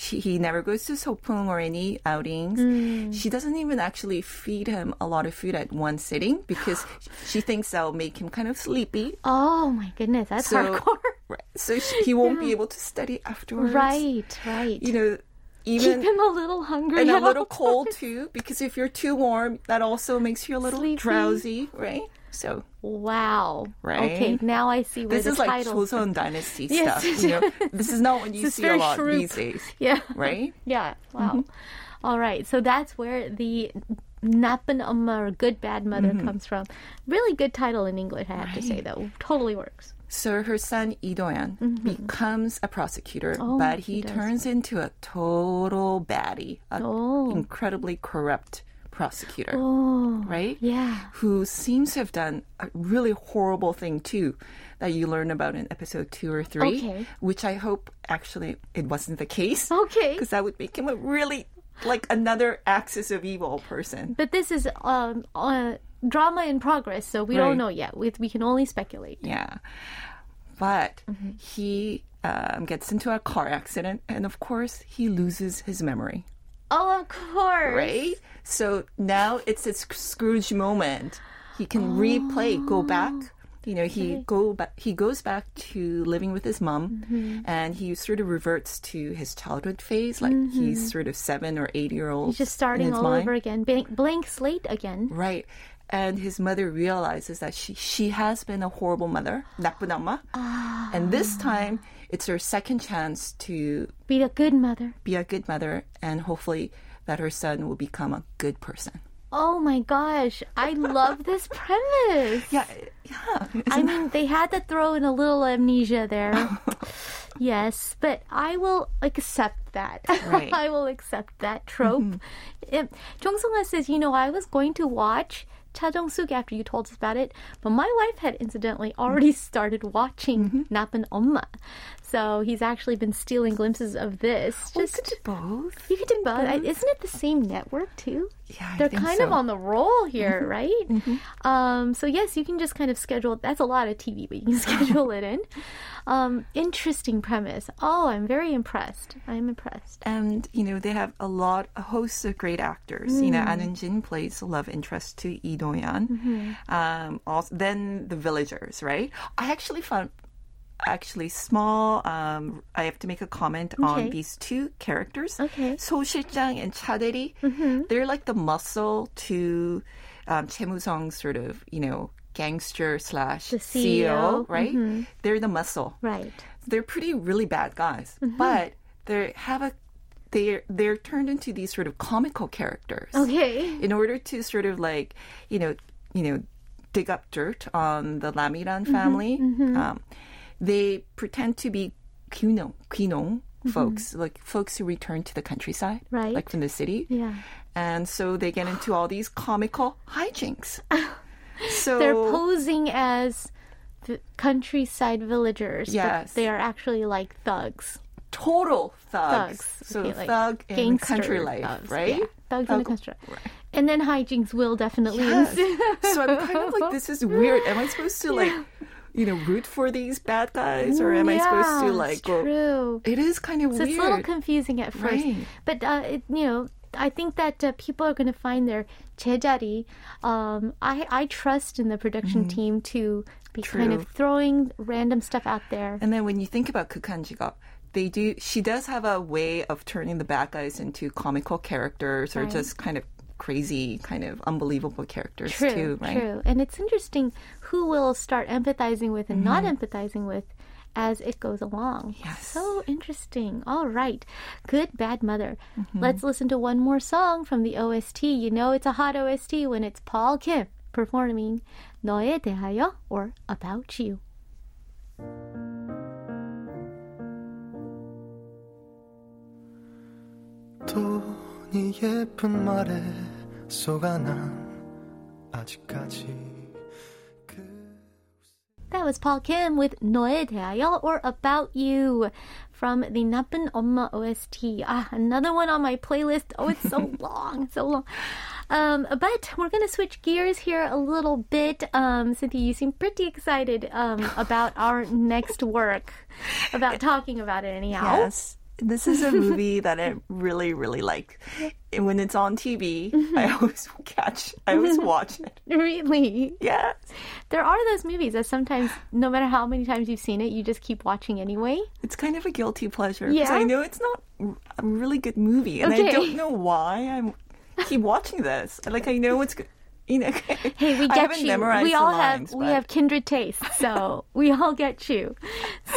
she, he never goes to Sopung or any outings. Mm. She doesn't even actually feed him a lot of food at one sitting because [gasps] she thinks that'll make him kind of sleepy. Oh my goodness, that's So, hardcore. [laughs] right, so she, he won't be able to study afterwards. right, right. You know, even Keep him a little hungry. and a little cold too because if you're too warm that also makes you a little Sleepy. drowsy right so Wow. Right? Okay, now I see where this the is like. Joseon dynasty Yes, stuff you know this is not what you see a lot shrewd. these days [laughs] Yeah. right Yeah. Wow. Mm-hmm. All right. So that's where the nappen amma or good bad mother Mm-hmm. comes from. Really good title in English, I have to say though. Totally works. so her son Lee Do-hyun becomes a prosecutor Mm-hmm. Oh, but he he, turns into a total baddie an Oh. incredibly corrupt prosecutor Oh. right Yeah. who seems to have done a really horrible thing too that you learn about in episode two or three, Okay. which I hope actually it wasn't the case. Okay. Because that would make him a really like another axis of evil person. But this is um uh, drama in progress, so we Right. don't know yet. We we can only speculate. Yeah. But Mm-hmm. he um, gets into a car accident and of course he loses his memory. Oh, of course. Right? So now it's a Sc- Scrooge moment. He can replay, go back. You know, he go back. He goes back to living with his mom, Mm-hmm. and he sort of reverts to his childhood phase, like he's sort of seven or eight year old. Mm-hmm. He's just starting all over again. Blank, blank slate again. Right. And his mother realizes that she she has been a horrible mother, 나쁜 엄마. And this time, it's her second chance to Be a good mother. be a good mother, and hopefully that her son will become a good person. Oh my gosh, I love this premise. [laughs] Yeah, yeah. I mean, they had to throw in a little amnesia there. [laughs] yes, but I will accept that. Right. [laughs] I will accept that trope. Mm-hmm. Jong says, you know, I was going to watch Cha Jong-suk after you told us about it, but my wife had incidentally already started watching mm-hmm. Napan 엄마. So he's actually been stealing glimpses of this. We Just could do both. you could do both. I- Isn't it the same network too? Yeah, I They're kind of on the roll here, right? Um, so yes, you can just kind of schedule. That's a lot of TV, but you can [laughs] schedule it in. Um, interesting premise. Oh, I'm very impressed. I'm impressed. And you know they have a lot, a host of great actors. You know, Mm. An Jin plays the love interest to Lee Do-hyun. Mm-hmm. Um, also, then the villagers, right? I actually found actually small. Um, I have to make a comment okay. on these two characters. Okay. So Chang and Chaderi, mm-hmm. they're like the muscle to um, Chemusong's sort of, you know, gangster slash CEO. Right? Mm-hmm. They're the muscle. Right. They're pretty really bad guys, mm-hmm. but they have a they're they're turned into these sort of comical characters. Okay. In order to sort of like, you know, you know, dig up dirt on the Ra Mi-ran mm-hmm. family. Mm-hmm. Um, they pretend to be Qinong, Qinong mm-hmm. folks, mm-hmm. like folks who return to the countryside, right. like from the city. Yeah. And so they get into all these comical hijinks. [laughs] so they're posing as countryside villagers, yes. but they are actually like thugs. Total thugs. thugs. So okay, like thug in country life, thugs. right? Yeah. Thugs thug, in the country. Right. And then hijinks will definitely yes. ensue. so I'm kind of like, this is weird. Am I supposed to like? Yeah [laughs] you know, root for these bad guys, or am I supposed to Yeah, like it's go? true. It is kind of So weird. it's a little confusing at first, Right. but uh, it, you know, I think that uh, people are going to find their 제자리. Um, I I trust in the production team to be kind of Mm-hmm. True. throwing random stuff out there. And then when you think about Kukanjiga, they do. She does have a way of turning the bad guys into comical characters or Right. just kind of crazy, kind of unbelievable characters True, too, right? true. And it's interesting who will start empathizing with and not Mm-hmm. empathizing with as it goes along. Yes. So interesting. All right. Good Bad Mother. Mm-hmm. Let's listen to one more song from the OST. You know it's a hot OST when it's Paul Kim performing 너에 대하여 or About You. 또 네 예쁜 말에 속아 난 아직까지 그 That was Paul Kim with 너에 대하여 or About You from the 나쁜 엄마 OST. Ah, another one on my playlist. Oh, it's so [laughs] long, so long. Um, but we're going to switch gears here a little bit. Um, Cynthia, you seem pretty excited um, about our [laughs] next work, about talking about it anyhow. Yes. This is a movie [laughs] that I really, really like. And when it's on TV, Mm-hmm. I always [laughs] catch, I always [laughs] watch it. Really? Yes. There are those movies that sometimes, no matter how many times you've seen it, you just keep watching anyway. It's kind of a guilty pleasure. Because Yeah? I know it's not a really good movie. And Okay. I don't know why I'm keep watching this. Like, I know it's good. You know, Hey, we I get you. We all lines, have we have kindred tastes, so we all get you.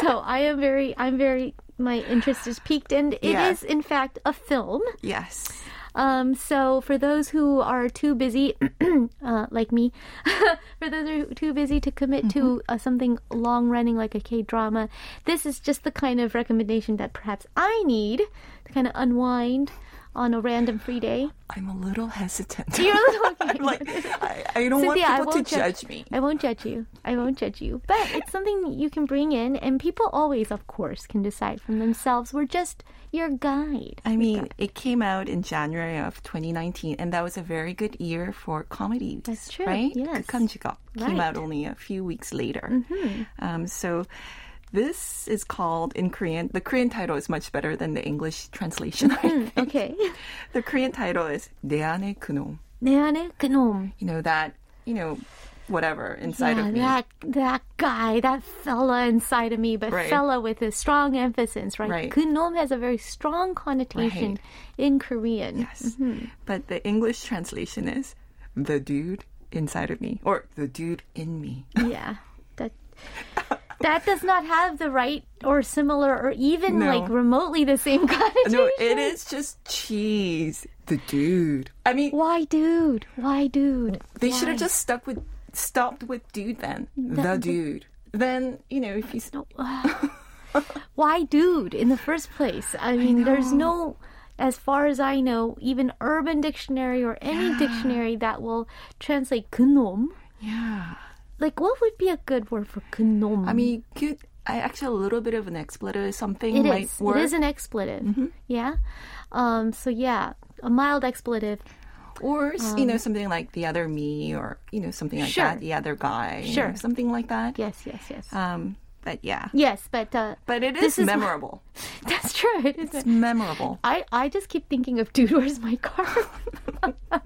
So I am very I'm very my interest is piqued, and it is Yes. in fact a film. Yes. Um, so for those who are too busy, [clears throat] uh, like me, [laughs] for those who are too busy to commit to Mm-hmm. uh, something long running like a K drama, this is just the kind of recommendation that perhaps I need to kind of unwind on a random free day? I'm a little hesitant. You're a little [laughs] okay. like, I, I don't Cynthia, want people to judge, judge, me. I won't judge you. I won't judge you. But it's something you can bring in, and people always, of course, can decide from themselves. We're just your guide. I mean, guide. it came out in January of 2019, and that was a very good year for comedy. That's true. Right? Yes. Right. came out only a few weeks later. Mm-hmm. Um, so this is called in Korean. The Korean title is much better than the English translation. I think. Okay. [laughs] The Korean title is 내 안의 그놈. 내 안에 그놈. You know that. You know, whatever inside yeah, of me. that that guy, that fella inside of me, but Right. fella with a strong emphasis, right? Right. 그놈 has a very strong connotation in Korean. Yes. Mm-hmm. But the English translation is the dude inside of me or the dude in me. Yeah. That [laughs] that does not have the right or similar or even No. like remotely the same [laughs] connotation. No, it is just cheese. The dude. I mean, Why, dude? Why, dude? they should have just stuck with stopped with dude then. The dude. Then, you know, if you st- uh, [laughs] Why, dude? In the first place, I mean, there's no, as far as I know, even Urban Dictionary or any dictionary that will translate 그놈. yeah. Like, what would be a good word for 그놈? I mean, could I actually a little bit of an expletive something it might is. work. It is an expletive. Mm-hmm. Yeah. Um. So yeah, a mild expletive. or s you know something like the other me or you know something like Sure. that, the other guy, you Sure. know, something like that. Yes. Yes. Yes. Um, but yeah. yes, but uh, But it is is memorable. [laughs] that's true. It is. It's memorable. I, I just keep thinking of dude, [laughs] where's my car? but [laughs]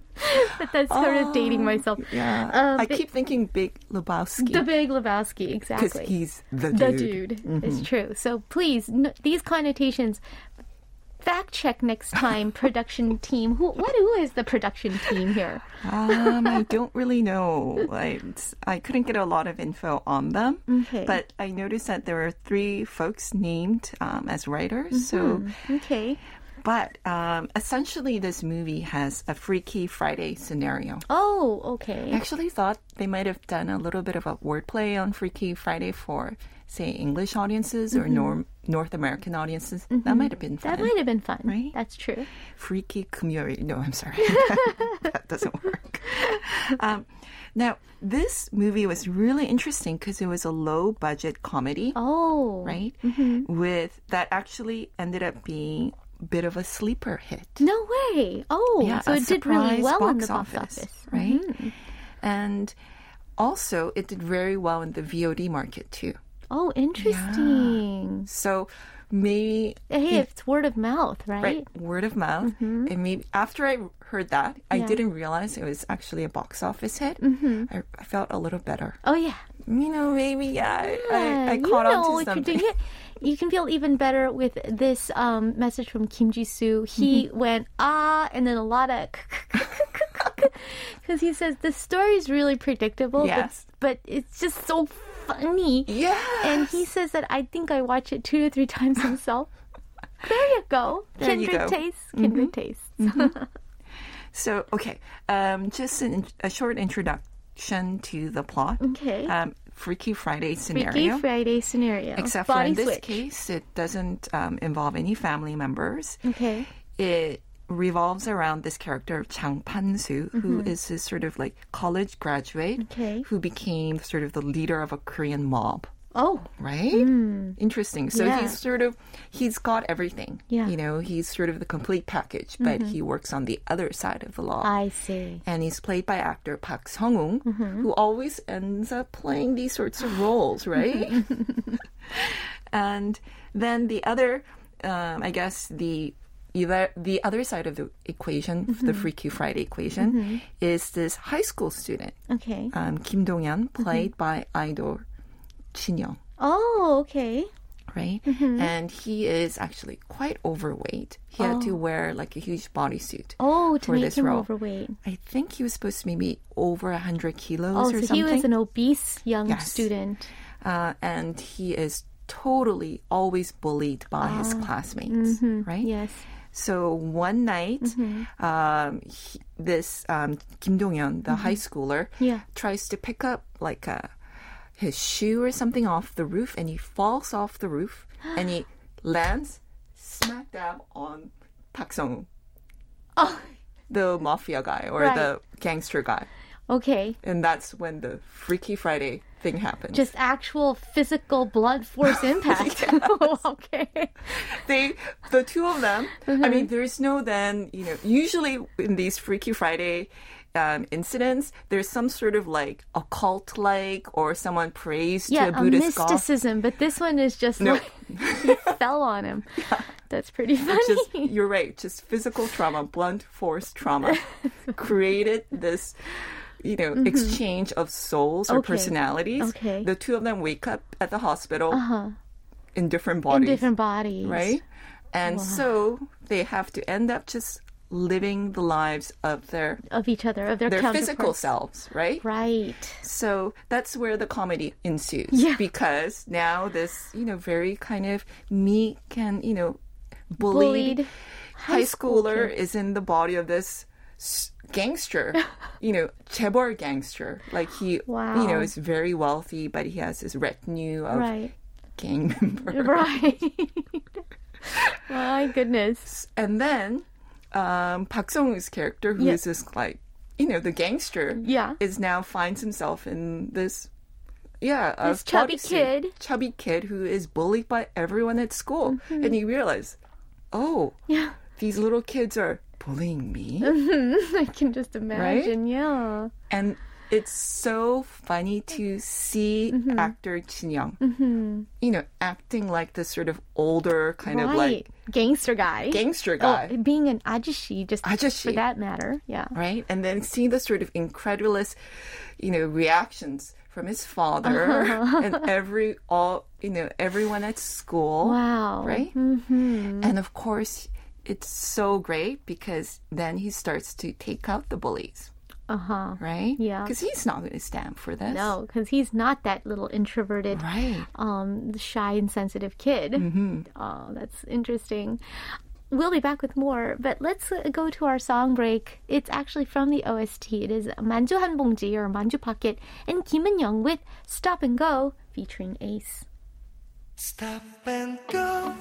that's sort of dating myself. Yeah. Um, I but- keep thinking Big Lebowski. The Big Lebowski, exactly. because he's the the dude. dude. It's true. So please, n- these connotations. Fact check next time, production [laughs] team. Who? What? Who is the production team here? Um, I [laughs] don't really know. I, I couldn't get a lot of info on them, Okay. but I noticed that there were three folks named um, as writers. So, Okay. but um, essentially, this movie has a Freaky Friday scenario. Oh, okay. I actually thought they might have done a little bit of a wordplay on Freaky Friday for, say English audiences mm-hmm. or nor- North American audiences. Mm-hmm. That might have been fun. That might have been fun. Right? That's true. Freaky Kumyori. No, I'm sorry. [laughs] that doesn't work. Um, now, this movie was really interesting because it was a low budget comedy. Oh. Right? Mm-hmm. With that actually ended up being a bit of a sleeper hit. No way. Oh, yeah, so it did really well in the box office. office right? Mm-hmm. And also, it did very well in the VOD market too. Oh, interesting. So maybe Hey, it's word of mouth, right? right word of mouth, and maybe after I heard that, I Mm-hmm. Didn't realize it was actually a box office hit. Mm-hmm. I, I felt a little better. Oh yeah. You know, maybe yeah, I, I, I you caught know on to something. You can feel even better with this um, message from Kim Ji Soo. He Mm-hmm. went ah, and then a lot of [laughs] [laughs] because he says the story is really predictable, Yes. but, but it's just so funny. Yeah, And he says that I think I watch it two to three times himself. [laughs] there you go. There you Kindred. Mm-hmm. tastes. Kindred tastes. So, okay, um, just an, a short introduction to the plot. Okay. Um, Freaky Friday scenario. Freaky. Friday scenario. Except for Body in this switch. case, it doesn't um, involve any family members. Okay. It revolves around this character of Chang Pan-soo, who is this sort of like college graduate Mm-hmm. Okay. who became sort of the leader of a Korean mob. Oh, Right? Interesting. So Yeah. he's sort of he's got everything. Yeah. Mm-hmm. You know, he's sort of the complete package, but he works on the other side of the law. I see. and he's played by actor Park Sung-woong, Mm-hmm. who always ends up playing these sorts of roles, [laughs] right? [laughs] and then the other, um, I guess the either the other side of the equation, Mm-hmm. the Freaky Friday equation, is this high school student, Okay. um, Kim Dong-yeon, Mm-hmm. played by idol Jin Young. Oh, okay. Right, Mm-hmm. and he is actually quite overweight. He had to wear like a huge bodysuit. Oh, to for make this him role. overweight. I think he was supposed to be maybe over 100 kilos Oh, or so something. he was an obese young Yes. student. uh, and he is totally always bullied by his Ah. classmates, Mm-hmm. right? Yes. So one night, Mm-hmm. um, he, this um, Kim Dong-yeon, the high schooler, Mm-hmm. Yeah. tries to pick up like a, his shoe or something off the roof, and he falls off the roof, [gasps] and he lands smack dab on Park Sung, Oh, the mafia guy or Right. the gangster guy. okay. And that's when the Freaky Friday thing happens. Just actual physical blunt force [laughs] impact. [laughs] okay. they, the two of them, Mm-hmm. I mean, there's no then, you know, usually in these Freaky Friday um, incidents, there's some sort of like occult like or someone prays Yeah, to a a Buddhist god. mysticism, but this one is just No. like [laughs] fell on him. That's pretty funny. Just, you're right, just physical trauma, blunt force trauma created this. You know, exchange of souls or Mm-hmm. Okay. personalities. Okay. The two of them wake up at the hospital uh-huh. in different In bodies. different bodies. right? And so they have to end up just living the lives of their Of each other, of their, their physical selves, right? Right. So that's where the comedy ensues. Yeah. Because now this, you know, very kind of meek and, you know, bullied, Bullied high, school schooler is in the body of this gangster, [laughs] you know, chaebol gangster. Like he, you know, is very wealthy, but he has his retinue of Right. gang [laughs] members. Right. [laughs] My goodness. And then um, Park Sung-woong's character, who is this like, you know, the gangster, Yeah. is now finds himself in this, yeah, a This chubby kid. chubby kid who is bullied by everyone at school, and you realize, oh, Mm-hmm. Yeah. these little kids are bullying me, [laughs] I can just imagine. Yeah. and it's so funny to see Mm-hmm. actor Jin Young, you know, acting like this sort of older kind of like Gangster guy. gangster Oh, guy. being an ajishi, just Ajishi. for that matter. Yeah. right? And then seeing the sort of incredulous, you know, reactions from his father and every all you know everyone at school, Wow. right? Mm-hmm. And of course, it's so great because then he starts to take out the bullies. Uh huh. Right? Yeah. Because he's not going to stand for this. No, because he's not that little introverted, right. um, shy and sensitive kid. Mm-hmm. Oh, that's interesting. We'll be back with more, but let's uh, go to our song break. It's actually from the OST. It is Manju Hanbongji or Manju Pocket and Kim and Young with Stop and Go featuring Ace. Stop and go.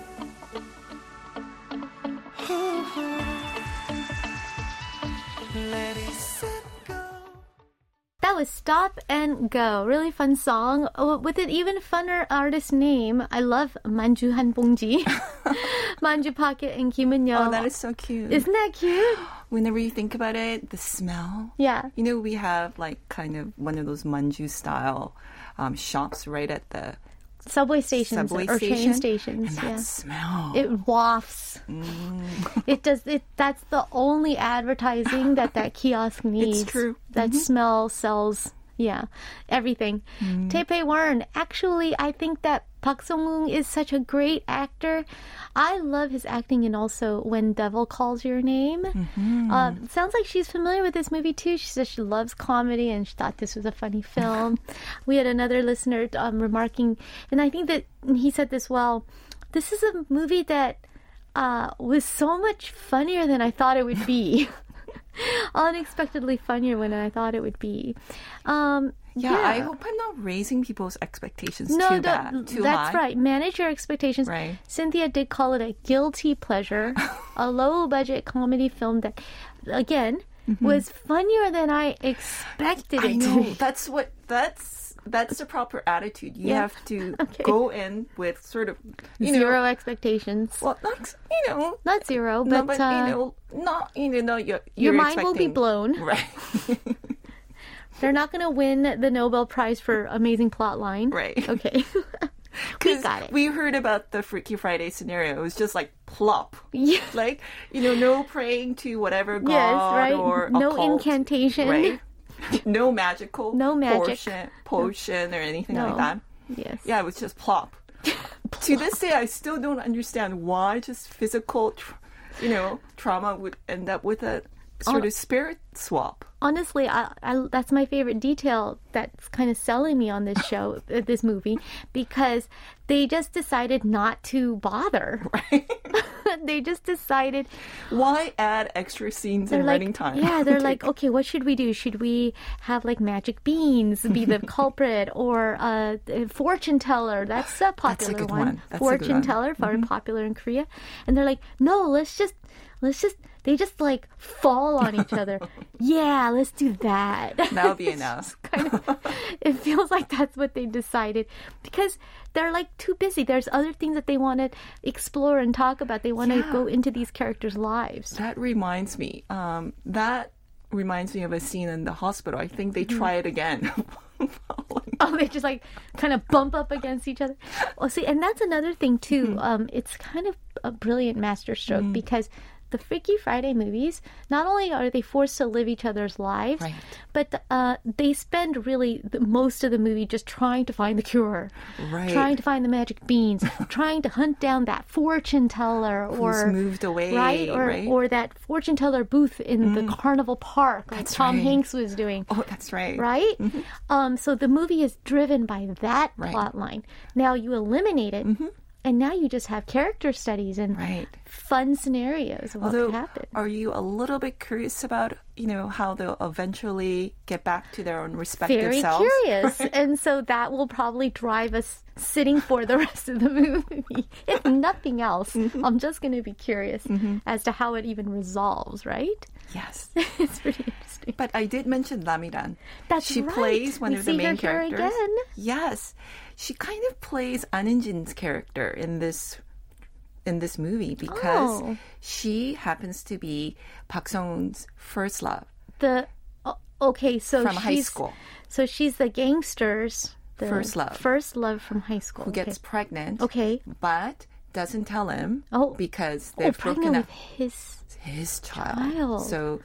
That was Stop and Go. Really fun song uh, with an even funner artist name. I love Manju Hanbongji, [laughs] Manju Pocket, and Kim Oh, that is so cute. Isn't that cute? Whenever you think about it, the smell. Yeah. You know, we have like kind of one of those manju style um, shops right at the Subway stations subway or station. train stations. Yeah. smell. It wafts. Mm. it does. It that's the only advertising that that [laughs] kiosk needs. true. That smell sells. Yeah, everything. Mm. Taipei Warren. Actually, I think that Park Sung is such a great actor. I love his acting, and also when Devil Calls Your Name. Mm-hmm. Uh, sounds like she's familiar with this movie too. She says she loves comedy and she thought this was a funny [laughs] film. we had another listener um, remarking, and I think that he said this well. This is a movie that uh, was so much funnier than I thought it would be. [laughs] [laughs] Unexpectedly funnier than I thought it would be. Um, yeah, I hope I'm not raising people's expectations no, too bad, too that's high. right. Manage your expectations. Right. Cynthia did call it a guilty pleasure, [laughs] a low budget comedy film that, again, was funnier than I expected it Mm-hmm. I to know. be. That's what. That's that's the proper attitude. You Yeah. have to [laughs] Okay. go in with sort of you Zero know. expectations. Well, not you know. Not zero, No, but, but uh, you know, not you know, no, you're, your you're mind will be blown. [laughs] Right. [laughs] They're not going to win the Nobel Prize for amazing plot line. Right. Okay. we 'Cause got it. We heard about the Freaky Friday scenario. It was just like plop. Yeah. Like, you know, no praying to whatever god Yes, right. or No occult, incantation. Right. [laughs] No magical No magic. Potion, potion or anything No. like that. Yes. Yeah, it was just plop. [laughs] to this day, I still don't understand why just physical, tr- you know, trauma would end up with a sort Oh. of spirit swap. honestly, I, I, that's my favorite detail that's kind of selling me on this [laughs] show, uh, this movie, because they just decided not to bother. [laughs] Right. [laughs] they just decided Why add extra scenes in like, running time? yeah, they're like, okay, what should we do? Should we have like magic beans be the culprit, or uh, a fortune teller? That's a popular good one. one. That's a good fortune one. Mm-hmm. teller, very popular in Korea. And they're like, no, let's just, let's just. They just like fall on each other. [laughs] yeah, let's do that. That'll be [laughs] enough. kind of it feels like that's what they decided because they're like too busy there's other things that they want to explore and talk about they want to Yeah. go into these characters lives That reminds me. Um, that reminds me of a scene in the hospital. I think they Mm-hmm. try it again. [laughs] oh they just like kind of bump up against each other well see and that's another thing too Mm-hmm. um it's kind of a brilliant masterstroke Mm. because the Freaky Friday movies, not only are they forced to live each other's lives, Right. but uh, they spend really the, most of the movie just trying to find the cure, Right. trying to find the magic beans, [laughs] trying to hunt down that fortune teller or moved away, right, or right? Mm. or that fortune teller booth in the carnival park, like That's Tom right. Hanks was doing oh, that's right. right? Um, so the movie is driven by that plot line. Now you eliminate it, and now you just have character studies and Right. fun scenarios of what Although, could happen. are you a little bit curious about, you know, how they'll eventually get back to their own respective Very selves? curious, [laughs] and so that will probably drive us sitting for the [laughs] rest of the movie. if [laughs] nothing else, Mm-hmm. I'm just going to be curious as to how it even resolves. Right? Yes. it's pretty interesting. But I did mention Ra Mi-ran. That's she right. plays one We of the main her characters. again. Yes, she kind of plays Anjin's character in this in this movie because Oh. she happens to be Park first love The oh, okay, so from high school, So she's the gangster's the First love. First love from high school. who gets pregnant. okay. but doesn't tell him. Oh. because Oh, they've pregnant broken up. his. his child. Child. So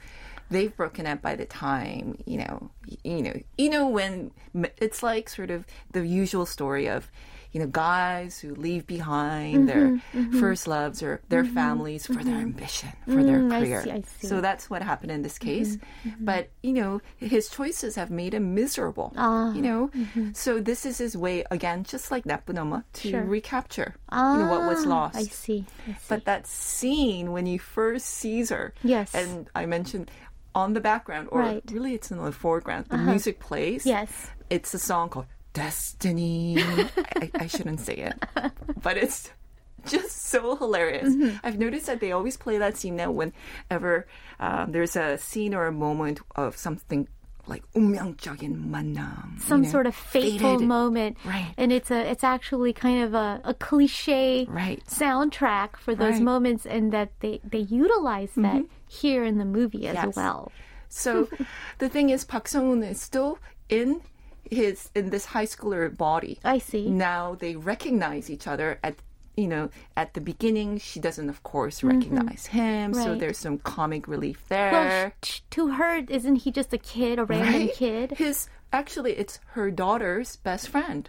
they've broken up by the time you know, you know, you know when it's like sort of the usual story of you know guys who leave behind their Mm-hmm, first loves or their families for their ambition, for their Mm, I career. see, I see. Mm-hmm, So that's what happened in this case. But you know, his choices have made him miserable. Ah, you know, so this is his way again, just like Napunoma, to Sure. recapture you know what was Ah, lost. I see. I see. But that scene when he first sees her, Yes. and I mentioned on the background, or Right. Uh-huh. really it's in the foreground, the music plays. yes. It's a song called Destiny. I, I shouldn't say it, [laughs] but it's just so hilarious. Mm-hmm. I've noticed that they always play that scene now whenever um, there's a scene or a moment of something like 운명적인 만남. Some you know, sort of fateful fated- moment. Right. And it's a it's actually kind of a, a cliche Right. soundtrack for those Right. Mm-hmm. moments and that they, they utilize that here in the movie as Yes. well. So [laughs] the thing is, Park Sung-hoon is still in his in this high schooler body. I see. Now they recognize each other at you know at the beginning. She doesn't, of course, recognize him. So Mm-hmm. Right. there's some comic relief Well, there. sh- to her, isn't he just a kid, a random right? kid? His actually, it's her daughter's best friend.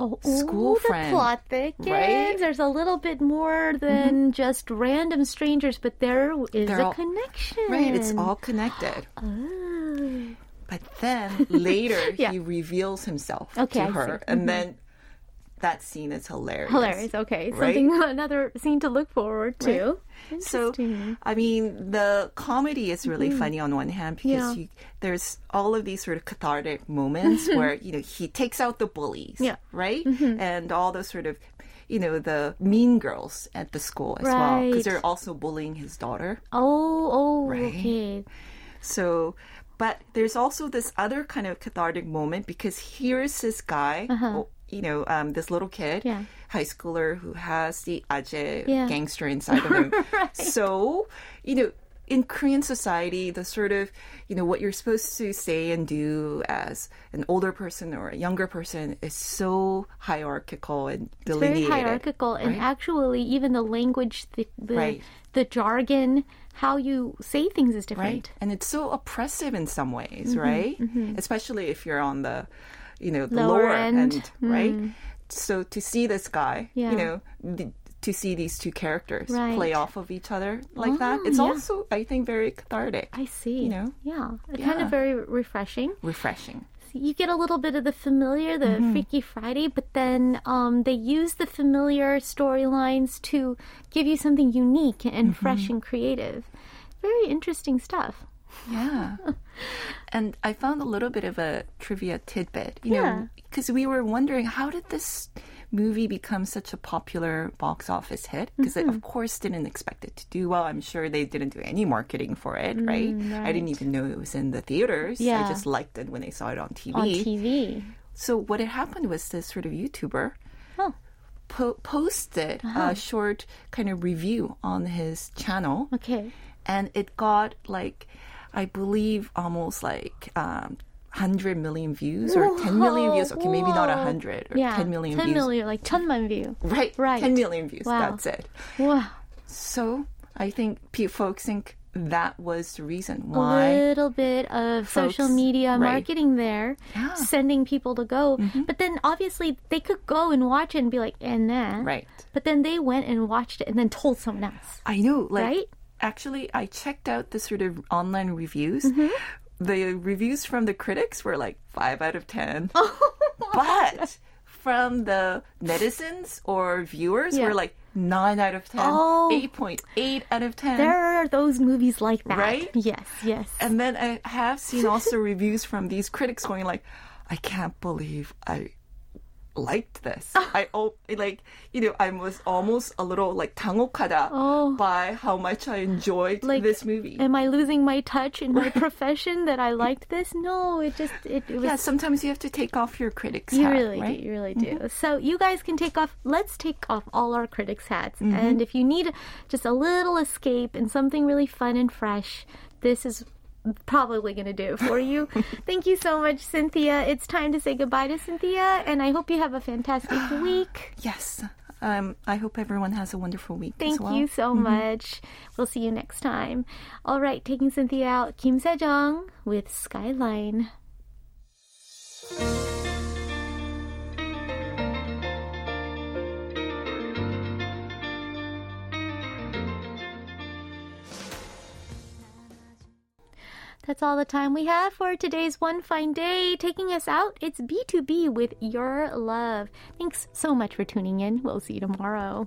Oh, school the friend, plot thickens. right? There's a little bit more than mm-hmm. just random strangers, but there is They're a all- connection. Right, it's all connected. Oh. [gasps] But then later [laughs] Yeah. he reveals himself Okay, to her, and mm-hmm. then that scene is hilarious. Hilarious. Okay, Right? something [laughs] another scene to look forward to. So, I mean, the comedy is really funny on one hand because Mm-hmm. Yeah. you, there's all of these sort of cathartic moments where you know he takes out the bullies, Yeah. Mm-hmm. right, and all those sort of you know the mean girls at the school as well because they're also bullying his daughter. Oh, oh, Right. okay. So, but there's also this other kind of cathartic moment because here's this guy, oh, you know, um, this little kid. Yeah. high schooler who has the aje Yeah. gangster inside of him. [laughs] So, you know, in Korean society, the sort of, you know, what you're supposed to say and do as an older person or a younger person is so hierarchical and It's very delineated. hierarchical, and actually, even the language, the the, Right. the jargon, how you say things is different. right and it's so oppressive in some ways Mm-hmm, right especially if you're on the you know the Lower lower, end. end, right so to see this guy Yeah. you know th- to see these two characters Right. play off of each other like that Oh, it's yeah. also i think very cathartic I see. You know? yeah, kind of very refreshing. refreshing you get a little bit of the familiar, the Mm-hmm. Freaky Friday, but then um, they use the familiar storylines to give you something unique and Mm-hmm. fresh and creative. Very interesting stuff. Yeah [laughs] and i found a little bit of a trivia tidbit you Yeah. know because we were wondering how did this movie become such a popular box office hit because Mm-hmm. of course didn't expect it to do well i'm sure they didn't do any marketing for it right? i didn't even know it was in the theaters Mm, Yeah. i just liked it when i saw it on tv, On TV. so what had happened was this sort of youtuber Oh. po- posted Uh-huh. a short kind of review on his channel Okay. and it got like I believe almost like um, 100 million views or 10 million views. Okay, maybe not Whoa. 100 or Yeah. 10 million 10 views. million, like 천만 view. Right, Right. 10 million views. Wow. That's it. Wow. So I think folks think that was the reason why. A little bit of social Folks, media right. marketing there, Yeah. Mm-hmm. sending people to go. But then obviously they could go and watch it and be like, and then. Right. But then they went and watched it and then told someone else. I know, like Right? Actually, I checked out the sort of online reviews. Mm-hmm. The reviews from the critics were like five out of ten, [laughs] but from the netizens or viewers Yeah. were like nine out of ten, Oh. eight point eight out of ten. There are those movies like that. Right? Yes, yes. And then I have seen also reviews from these critics going like, I can't believe I liked this. I oh, like you know I was almost a little like 당혹하다 Oh. by how much I enjoyed Like, this movie. Am I losing my touch in my profession [laughs] that I liked this? No, it just it, it was yeah, sometimes you have to take off your critic's You hat, really right? do. You really do. So you guys can take off. Let's take off all our critics' hats. Mm-hmm. And if you need just a little escape and something really fun and fresh, this is probably going to do it for you. [laughs] Thank you so much, Cynthia. It's time to say goodbye to Cynthia, and I hope you have a fantastic [gasps] week. Yes. Um, I hope everyone has a wonderful week Thank as well. you so much. We'll see you next time. All right, taking Cynthia out, Kim Sejeong with Skyline. That's all the time we have for today's One Fine Day. Taking us out, it's BTOB with Your Love. Thanks so much for tuning in. We'll see you tomorrow.